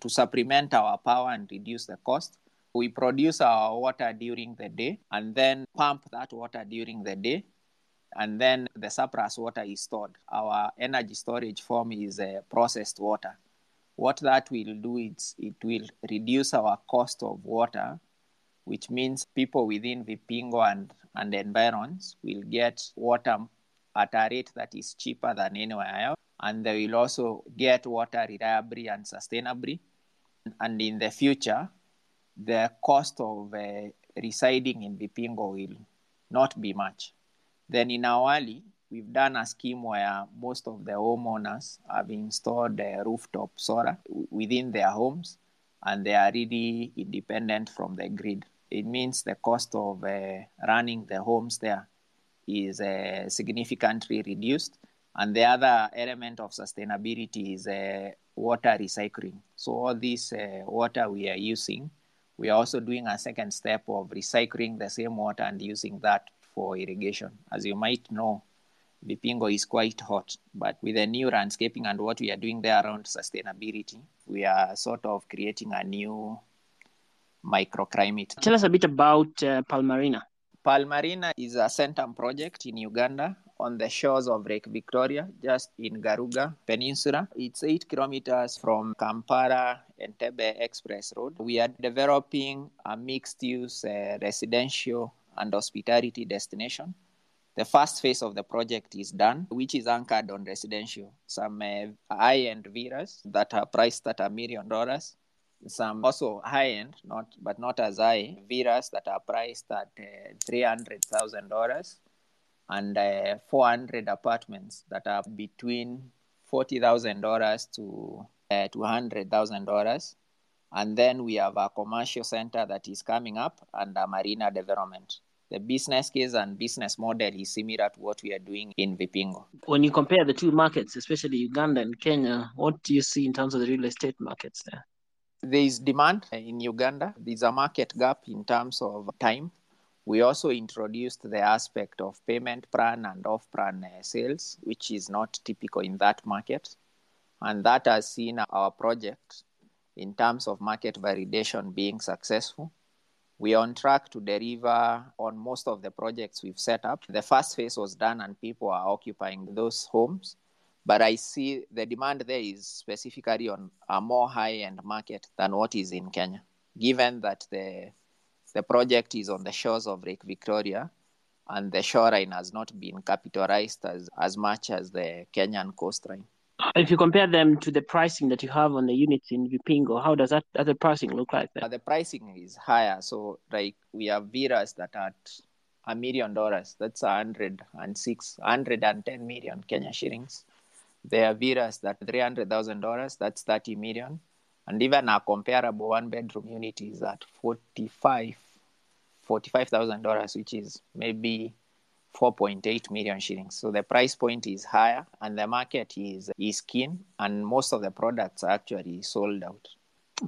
to supplement our power and reduce the cost. We produce our water during the day and then pump that water during the day. And then the surplus water is stored. Our energy storage form is uh, processed water. What that will do is it will reduce our cost of water which means people within Vipingo and, and environs will get water at a rate that is cheaper than anywhere else. And they will also get water reliably and sustainably. And in the future, the cost of uh, residing in Vipingo will not be much. Then in Awali, we've done a scheme where most of the homeowners have installed uh, rooftop solar within their homes and they are really independent from the grid it means the cost of uh, running the homes there is uh, significantly reduced. And the other element of sustainability is uh, water recycling. So, all this water we are using, we are also doing a second step of recycling the same water and using that for irrigation. As you might know, Vipingo is quite hot, but with the new landscaping and what we are doing there around sustainability, we are sort of creating a new microclimate. Tell us a bit about uh, Pearl Marina. Palmarina is a Centum project in Uganda on the shores of Lake Victoria, just in Garuga Peninsula. It's eight kilometers from Kampala Entebbe Express Road. We are developing a mixed use uh, residential and hospitality destination. The first phase of the project is done, which is anchored on residential. Some uh, high end villas that are priced at a million dollars some also high end, not but not as high villas that are priced at uh, three hundred thousand dollars, and uh, four hundred apartments that are between forty thousand dollars to uh, two hundred thousand dollars, and then we have a commercial center that is coming up and a marina development. The business case and business model is similar to what we are doing in Vipingo. When you compare the two markets, especially Uganda and Kenya, what do you see in terms of the real estate markets there? There is demand in Uganda. There's a market gap in terms of time. We also introduced the aspect of payment plan and off plan uh, sales, which is not typical in that market. And that has seen our project in terms of market validation being successful. We are on track to deliver on most of the projects we've set up. The first phase was done, and people are occupying those homes. But I see the demand there is specifically on a more high end market than what is in Kenya, given that the the project is on the shores of Lake Victoria and the shoreline has not been capitalized as, as much as the Kenyan coastline. If you compare them to the pricing that you have on the units in Vipingo, how does that other pricing look like? There? Uh, the pricing is higher. So, like, we have villas that are a million dollars. That's 106, 110 million Kenya shillings. There are villas that $300,000, that's 30 million. And even a comparable one bedroom unit is at 45 $45,000, which is maybe 4.8 million shillings. So the price point is higher and the market is, is keen, and most of the products are actually sold out.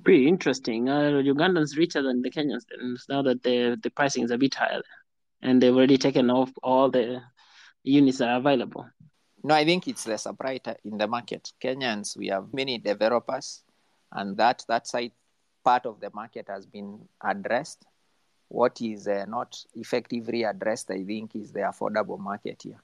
Pretty interesting. Uh, Ugandans richer than the Kenyans now that the, the pricing is a bit higher and they've already taken off all the units that are available. No, I think it's the supply in the market. Kenyans, we have many developers, and that that side part of the market has been addressed. What is uh, not effectively addressed, I think, is the affordable market here.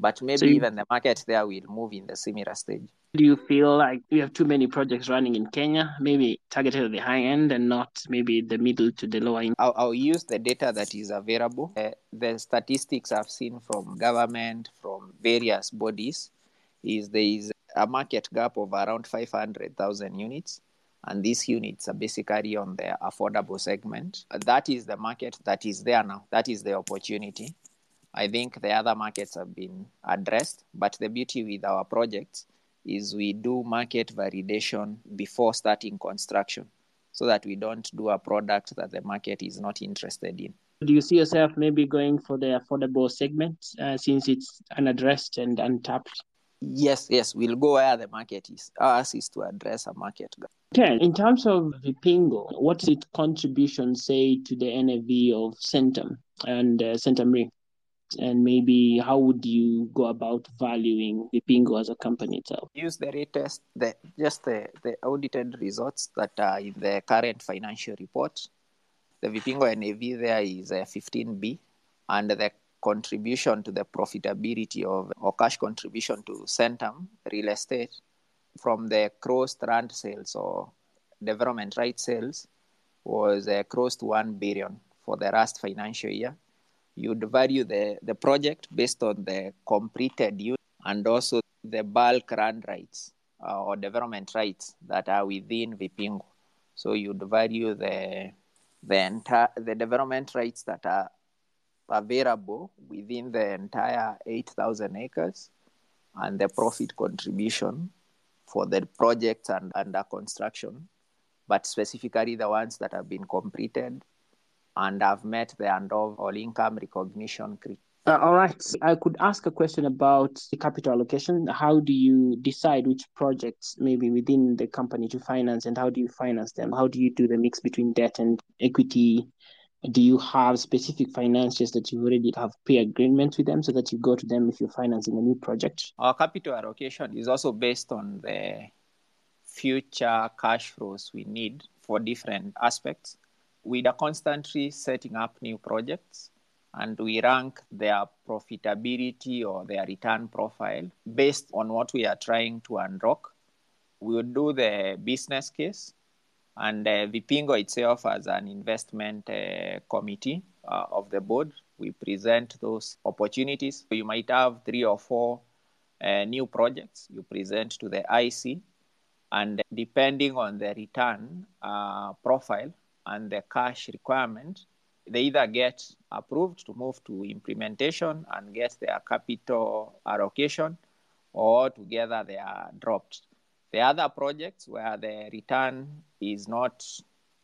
But maybe so you, even the market there will move in the similar stage. Do you feel like we have too many projects running in Kenya, maybe targeted at the high end and not maybe the middle to the lower end? I'll, I'll use the data that is available. Uh, the statistics I've seen from government, from various bodies, is there is a market gap of around 500,000 units and these units are basically on the affordable segment. That is the market that is there now. That is the opportunity. I think the other markets have been addressed, but the beauty with our projects is we do market validation before starting construction so that we don't do a product that the market is not interested in. Do you see yourself maybe going for the affordable segment uh, since it's unaddressed and untapped? Yes, yes, we'll go where the market is. Ours is to address a market. Okay, in terms of Vipingo, what's its contribution, say, to the NAV of Centum and uh, Centum Re? And maybe how would you go about valuing Vipingo as a company itself? Use the latest, the, just the, the audited results that are in the current financial report. The Vipingo NAV there is a 15B, and the contribution to the profitability of or cash contribution to Centum real estate from the cross land sales or development right sales was uh, close to 1 billion for the last financial year you'd value the, the project based on the completed unit and also the bulk land rights uh, or development rights that are within Vipingo. So you'd value the the entire the development rights that are available within the entire 8,000 acres and the profit contribution for the projects and under construction, but specifically the ones that have been completed and have met the ANDOV all income recognition criteria. Uh, all right. I could ask a question about the capital allocation. How do you decide which projects maybe within the company to finance and how do you finance them? How do you do the mix between debt and equity? Do you have specific financiers that you already have pre-agreements with them so that you go to them if you're financing a new project? Our capital allocation is also based on the future cash flows we need for different aspects we are constantly setting up new projects and we rank their profitability or their return profile based on what we are trying to unlock. We would do the business case, and uh, Vipingo itself, as an investment uh, committee uh, of the board, we present those opportunities. You might have three or four uh, new projects you present to the IC, and depending on the return uh, profile, and the cash requirement, they either get approved to move to implementation and get their capital allocation, or together they are dropped. The other projects where the return is not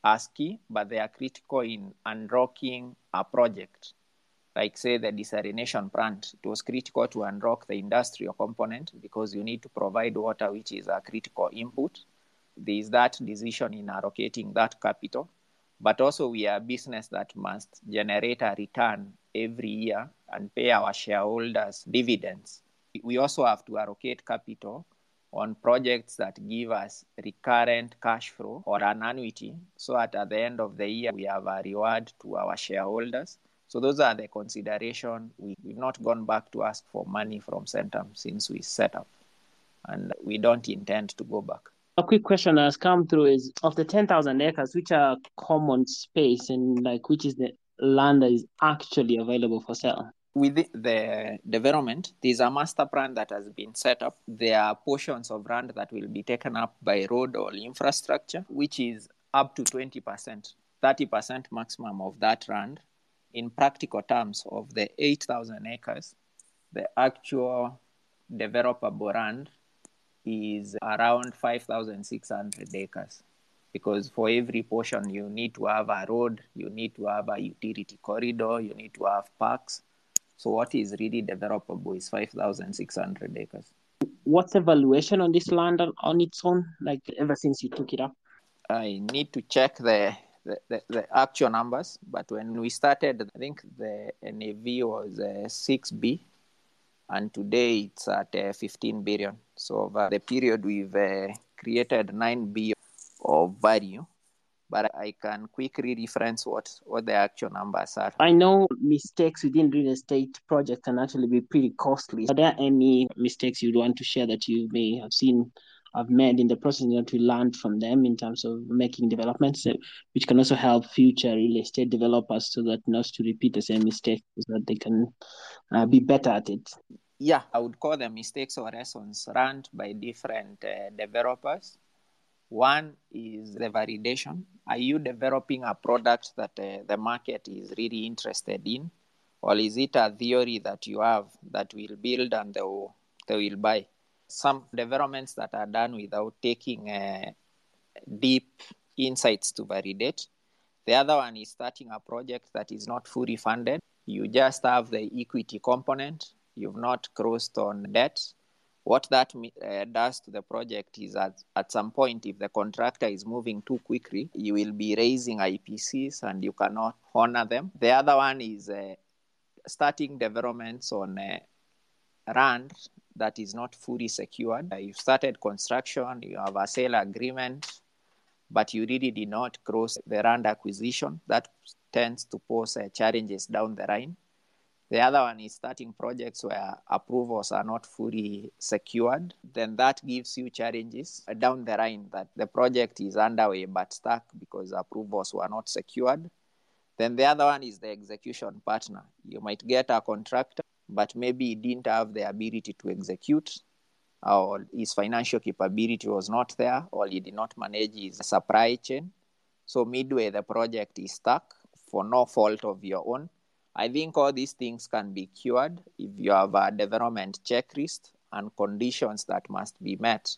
as key, but they are critical in unlocking a project, like say the desalination plant. It was critical to unlock the industrial component because you need to provide water, which is a critical input. There is that decision in allocating that capital but also we are a business that must generate a return every year and pay our shareholders dividends. We also have to allocate capital on projects that give us recurrent cash flow or an annuity so at the end of the year we have a reward to our shareholders. So those are the consideration. We, we've not gone back to ask for money from Centum since we set up, and we don't intend to go back. A quick question that has come through is of the 10,000 acres, which are common space and like which is the land that is actually available for sale? With the development, there's a master plan that has been set up. There are portions of land that will be taken up by road or infrastructure, which is up to 20%, 30% maximum of that land. In practical terms, of the 8,000 acres, the actual developable land is around 5,600 acres. because for every portion you need to have a road, you need to have a utility corridor, you need to have parks. So what is really developable is 5,600 acres. What's evaluation on this land on its own, like ever since you took it up? I need to check the, the, the, the actual numbers, but when we started, I think the NAV was uh, 6B, and today it's at uh, 15 billion. So over the period, we've uh, created 9 billion of value but I can quickly reference what, what the actual numbers are. I know mistakes within real estate projects can actually be pretty costly. Are there any mistakes you'd want to share that you may have seen have made in the process that we learned from them in terms of making developments, which can also help future real estate developers so that not to repeat the same mistakes, so that they can uh, be better at it. Yeah, I would call them mistakes or lessons learned by different uh, developers one is the validation. Are you developing a product that uh, the market is really interested in? Or is it a theory that you have that will build and they will, they will buy? Some developments that are done without taking uh, deep insights to validate. The other one is starting a project that is not fully funded. You just have the equity component, you've not crossed on debt what that uh, does to the project is at, at some point, if the contractor is moving too quickly, you will be raising IPCs and you cannot honor them. The other one is uh, starting developments on uh, land that is not fully secured. Uh, you've started construction, you have a sale agreement, but you really did not cross the land acquisition. That tends to pose uh, challenges down the line. The other one is starting projects where approvals are not fully secured. Then that gives you challenges down the line that the project is underway but stuck because approvals were not secured. Then the other one is the execution partner. You might get a contractor, but maybe he didn't have the ability to execute, or his financial capability was not there, or he did not manage his supply chain. So midway, the project is stuck for no fault of your own I think all these things can be cured if you have a development checklist and conditions that must be met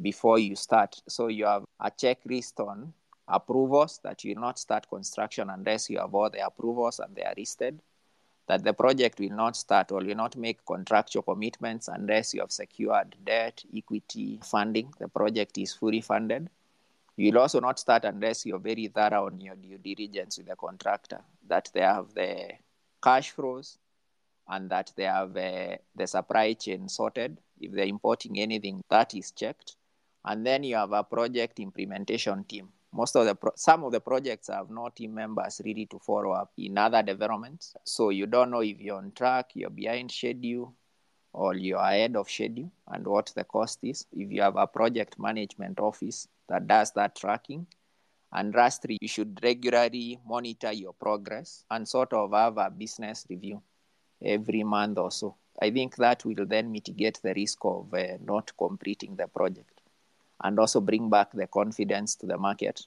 before you start. So you have a checklist on approvals that you will not start construction unless you have all the approvals and they are listed. That the project will not start or will not make contractual commitments unless you have secured debt, equity, funding. The project is fully funded. You will also not start unless you're very thorough on your due diligence with the contractor, that they have the cash flows and that they have uh, the supply chain sorted. If they're importing anything, that is checked. And then you have a project implementation team. Most of the pro- some of the projects have no team members really to follow up in other developments. So you don't know if you're on track, you're behind schedule, or you're ahead of schedule, and what the cost is. If you have a project management office, that does that tracking. And lastly, you should regularly monitor your progress and sort of have a business review every month or so. I think that will then mitigate the risk of uh, not completing the project and also bring back the confidence to the market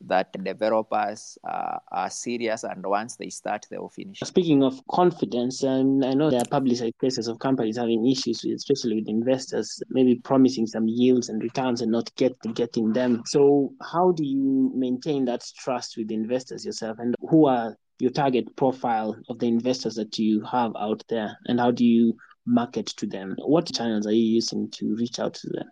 that developers uh, are serious and once they start they will finish. Speaking of confidence and i know there are publicized cases of companies having issues especially with investors maybe promising some yields and returns and not get, getting them. So how do you maintain that trust with investors yourself? And who are your target profile of the investors that you have out there? And how do you market to them? What channels are you using to reach out to them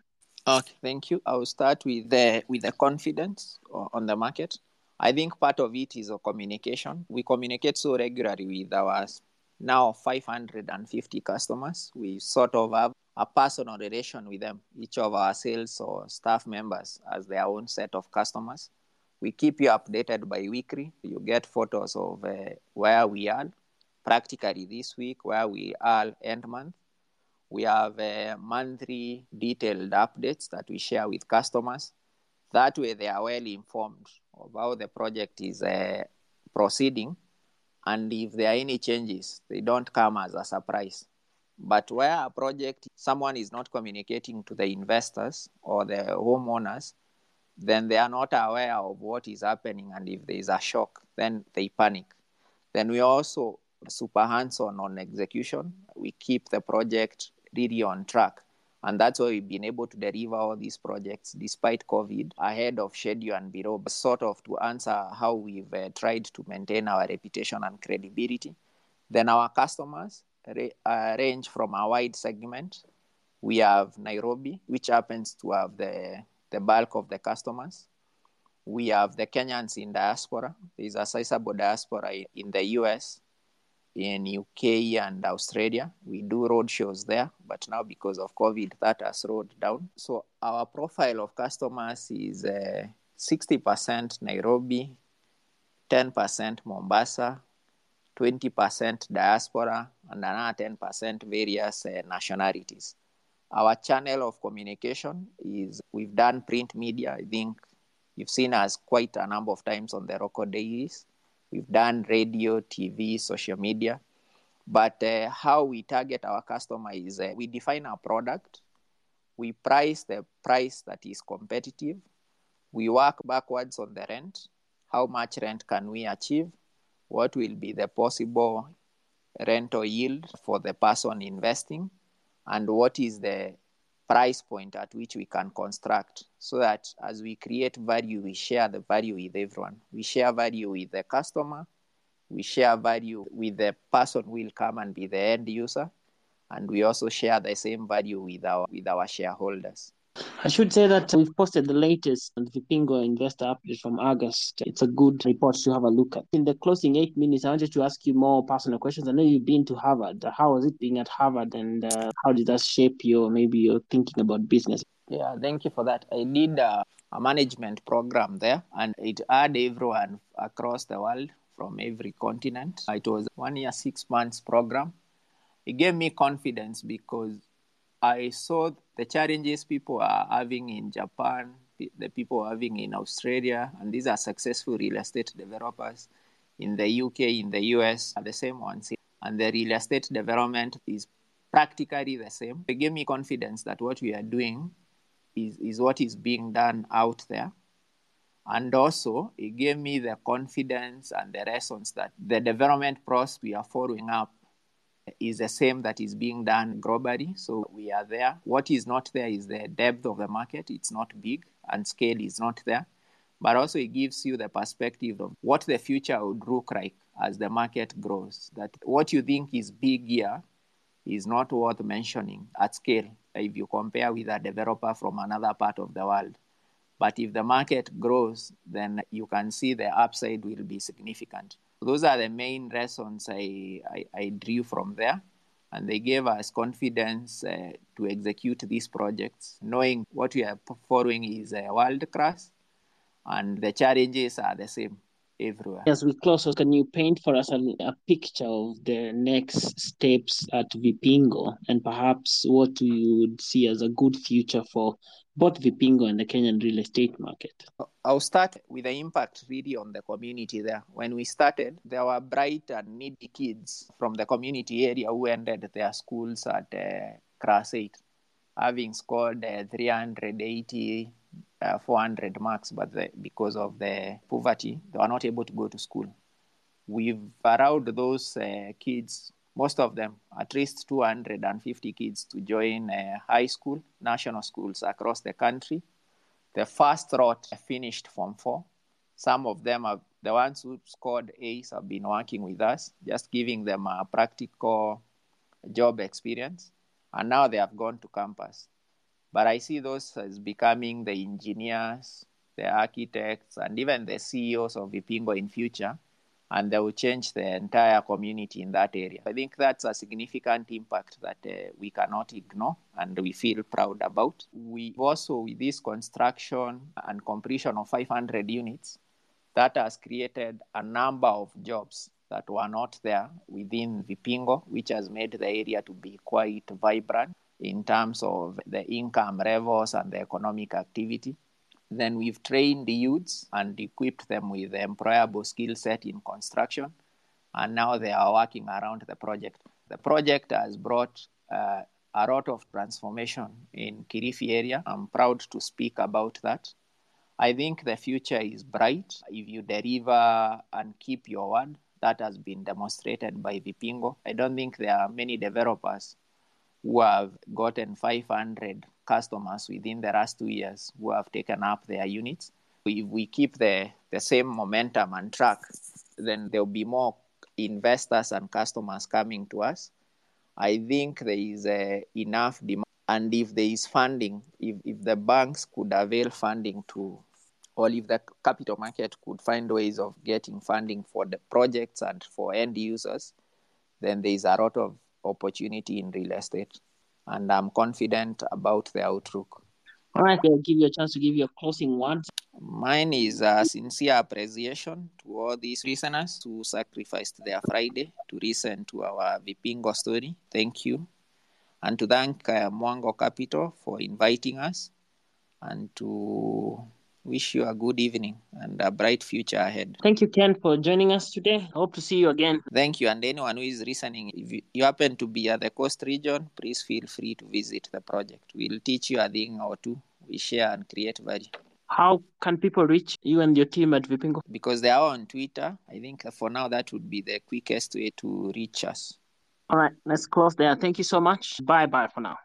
Okay, thank you. I will start with the with the confidence on the market. I think part of it is a communication. We communicate so regularly with our now 550 customers. We sort of have a personal relation with them. Each of our sales or staff members has their own set of customers. We keep you updated by weekly. You get photos of uh, where we are practically this week, where we are end month we have uh, monthly detailed updates that we share with customers. That way, they are well informed of how the project is uh, proceeding. And if there are any changes, they don't come as a surprise. But where a project, someone is not communicating to the investors or the homeowners, then they are not aware of what is happening. And if there is a shock, then they panic. Then we also super hands on on execution. We keep the project really on track. And that's why we've been able to deliver all these projects despite COVID ahead of schedule and below, sort of to answer how we've uh, tried to maintain our reputation and credibility. Then our customers uh, range from a wide segment. We have Nairobi, which happens to have the, the bulk of the customers. We have the Kenyans in diaspora. There's a sizable diaspora in the US in UK and Australia. We do road shows there, but now because of COVID, that has slowed down. So our profile of customers is uh, 60% Nairobi, 10% Mombasa, 20% diaspora, and another 10% various uh, nationalities. Our channel of communication is we've done print media. I think you've seen us quite a number of times on the record Dailies We've done radio, TV, social media. But uh, how we target our customer is uh, we define our product, we price the price that is competitive, we work backwards on the rent. How much rent can we achieve? What will be the possible rental yield for the person investing? And what is the price point at which we can construct so that as we create value, we share the value with everyone. We share value with the customer, we share value with the person who will come and be the end user, and we also share the same value with our with our shareholders. I should say that we've posted the latest Vipingo investor update from August. It's a good report to have a look at. In the closing eight minutes, I wanted to ask you more personal questions. I know you've been to Harvard. How was it being at Harvard, and uh, how did that shape your maybe your thinking about business? Yeah, thank you for that. I did a management program there, and it had everyone across the world from every continent. It was one year, six months program. It gave me confidence because I saw the challenges people are having in Japan, the people are having in Australia, and these are successful real estate developers in the UK, in the US, are the same ones. And the real estate development is practically the same. It gave me confidence that what we are doing is, is what is being done out there. And also, it gave me the confidence and the reasons that the development process we are following up is the same that is being done globally. So we are there. What is not there is the depth of the market. It's not big and scale is not there. But also, it gives you the perspective of what the future would look like as the market grows. That what you think is big here is not worth mentioning at scale if you compare with a developer from another part of the world. But if the market grows, then you can see the upside will be significant. Those are the main reasons I, I, I drew from there. And they gave us confidence uh, to execute these projects, knowing what we are following is a world class and the challenges are the same everywhere. As we close, can you paint for us a, a, picture of the next steps at Vipingo and perhaps what you would see as a good future for both Vipingo and the Kenyan real estate market? I'll start with the impact really on the community there. When we started, there were bright and needy kids from the community area who ended their schools at uh, class 8, having scored uh, 380 uh, 400 marks, but the, because of the poverty, they were not able to go to school. We've allowed those uh, kids, most of them, at least 250 kids, to join uh, high school, national schools across the country. The first lot finished Form four. Some of them are the ones who scored A's have been working with us, just giving them a practical job experience. And now they have gone to campus. But I see those as becoming the engineers, the architects, and even the CEOs of Vipingo in future, and they will change the entire community in that area. I think that's a significant impact that uh, we cannot ignore and we feel proud about. We also, with this construction and completion of 500 units, that has created a number of jobs that were not there within Vipingo, which has made the area to be quite vibrant in terms of the income levels and the economic activity. Then we've trained the youths and equipped them with the employable skill set in construction, and now they are working around the project. The project has brought uh, a lot of transformation in Kilifi area. I'm proud to speak about that. I think the future is bright if you deliver and keep your word. That has been demonstrated by Vipingo. I don't think there are many developers who have gotten 500 customers within the last two years who have taken up their units. If we keep the, the same momentum and track, then there'll be more investors and customers coming to us. I think there is uh, enough demand. And if there is funding, if, if the banks could avail funding to, or if the capital market could find ways of getting funding for the projects and for end users, then there is a lot of opportunity in real estate. And I'm confident about the outlook. All right, I'll give you a chance to give your closing words. Mine is a sincere appreciation to all these listeners who sacrificed their Friday to listen to our Vipingo story. Thank you. And to thank uh, Mwango Capital for inviting us and to wish you a good evening and a bright future ahead. Thank you, Ken, for joining us today. Hope to see you again. Thank you. And anyone who is listening, if you happen to be at the coast region, please feel free to visit the project. We'll teach you a thing or two. We share and create value. How can people reach you and your team at Vipingo? Because they are on Twitter, I think for now that would be the quickest way to reach us. All right, let's close there. Thank you so much. Bye bye for now.